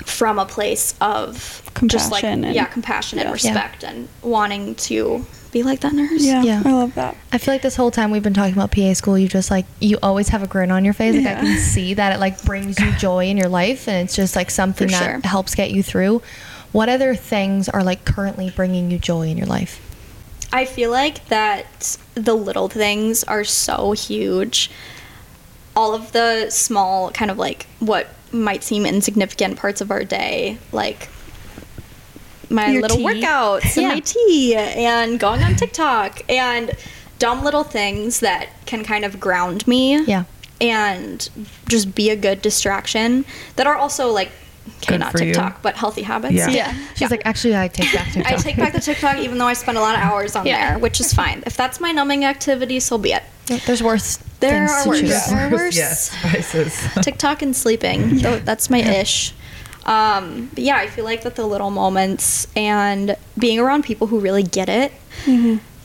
from a place of just like Compassion and- yeah, compassion and Yeah. respect, and wanting to be like that nurse. yeah, Yeah. I love that. I feel like this whole time we've been talking about PA school, you just like you always have a grin on your face. Like I can see that it like brings you joy in your life, and it's just like something For that sure. helps get you through. What other things are like currently bringing you joy in your life? I feel like that the little things are so huge. All of the small, kind of like what might seem insignificant parts of our day, like my Your little tea. workouts and Yeah. my tea and going on TikTok and dumb little things that can kind of ground me Yeah. and just be a good distraction that are also like okay, Good not for you. TikTok, but healthy habits. Yeah. Yeah. She's like, actually, I take back TikTok. I take back the TikTok even though I spend a lot of hours on Yeah. there, which is fine. If that's my numbing activity, so be it. There's worse There things are to worse. choose. There are worse. yes spices TikTok and sleeping. Tho- That's my ish. Um, but yeah, I feel like that the little moments and being around people who really get it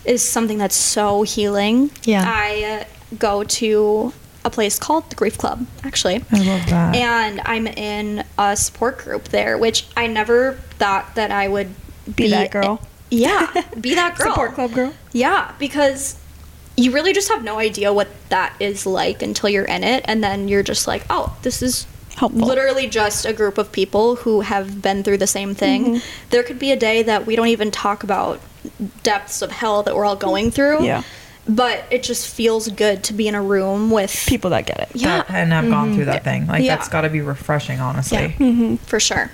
is something that's so healing. Yeah. I uh, go to a place called the Grief Club, actually. i love that And I'm in a support group there, which I never thought that I would Be that girl. Yeah, be that girl. Support club girl. Yeah, because you really just have no idea what that is like until you're in it, and then you're just like, oh, this is Helpful. literally just a group of people who have been through the same thing. Mm-hmm. There could be a day that we don't even talk about depths of hell that we're all going through. Yeah. but it just feels good to be in a room with People that get it. Yeah. That, and I've gone through that mm-hmm. thing. Like Yeah. that's got to be refreshing, honestly. Yeah. Mm-hmm. for sure.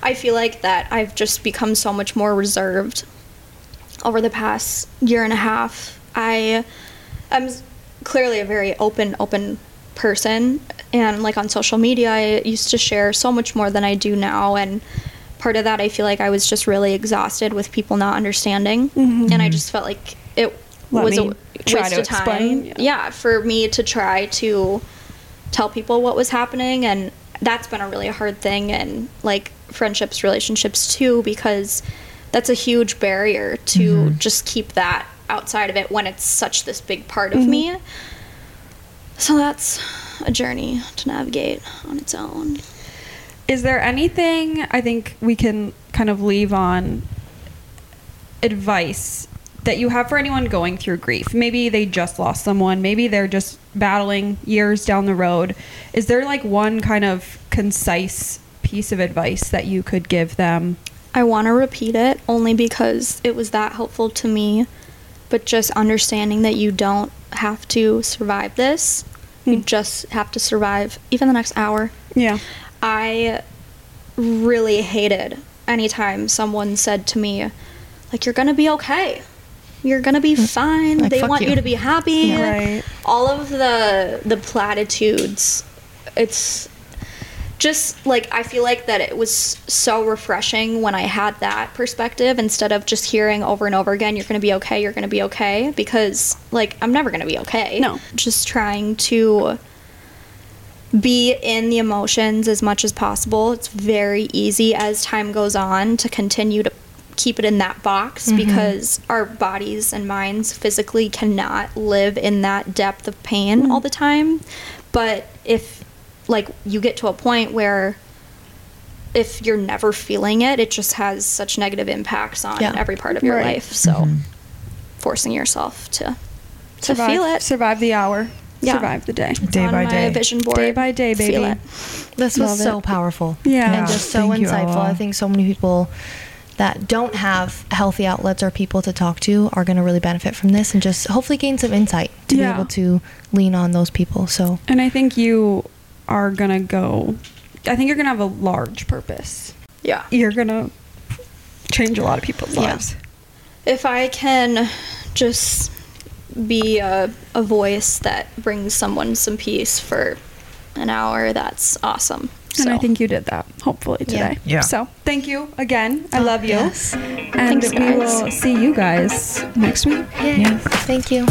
I feel like that I've just become so much more reserved over the past year and a half. I am clearly a very open, open person, and like on social media, I used to share so much more than I do now, and part of that I feel like I was just really exhausted with people not understanding, and I just felt like it Let was a waste of time. yeah. yeah, for me to try to tell people what was happening. And that's been a really hard thing. And like friendships relationships too because that's a huge barrier to just keep that outside of it when it's such this big part of mm-hmm. me so that's a journey to navigate on its own Is there anything I think we can kind of leave on advice that you have for anyone going through grief? Maybe they just lost someone, maybe they're just battling years down the road. Is there like one kind of concise piece of advice that you could give them? I want to repeat it only because it was that helpful to me. But just understanding that you don't have to survive this, you hmm. just have to survive even the next hour. Yeah. I really hated anytime someone said to me, like, you're gonna be okay. You're gonna be hmm. fine. Like, they want you. you. to be happy. Right. All of the the platitudes. It's just like I feel like that it was so refreshing when I had that perspective instead of just hearing over and over again, you're gonna be okay, you're gonna be okay. Because like I'm never gonna be okay. No. Just trying to be in the emotions as much as possible. It's very easy as time goes on to continue to keep it in that box mm-hmm. because our bodies and minds physically cannot live in that depth of pain mm-hmm. all the time. But if like you get to a point where if you're never feeling it, it just has such negative impacts on Yeah. every part of your Right. life. So mm-hmm. forcing yourself to to survive, feel it. Survive the hour. Yeah. Survive the day. Day on by my day. vision board. Day by day, Feel baby. it. This Love was it. so powerful. Yeah. And just so Thank insightful. I think so many people that don't have healthy outlets or people to talk to are going to really benefit from this and just hopefully gain some insight to Yeah. be able to lean on those people. So, And I think you are gonna go. I think you're gonna have a large purpose. Yeah. You're gonna change a lot of people's Yeah. lives. If I can just be a, a voice that brings someone some peace for an hour, that's awesome. And I think you did that, hopefully today. Yeah. yeah. So thank you again. I love you. yes. And Thanks, we guys. will see you guys next week. yeah. Yes. Thank you.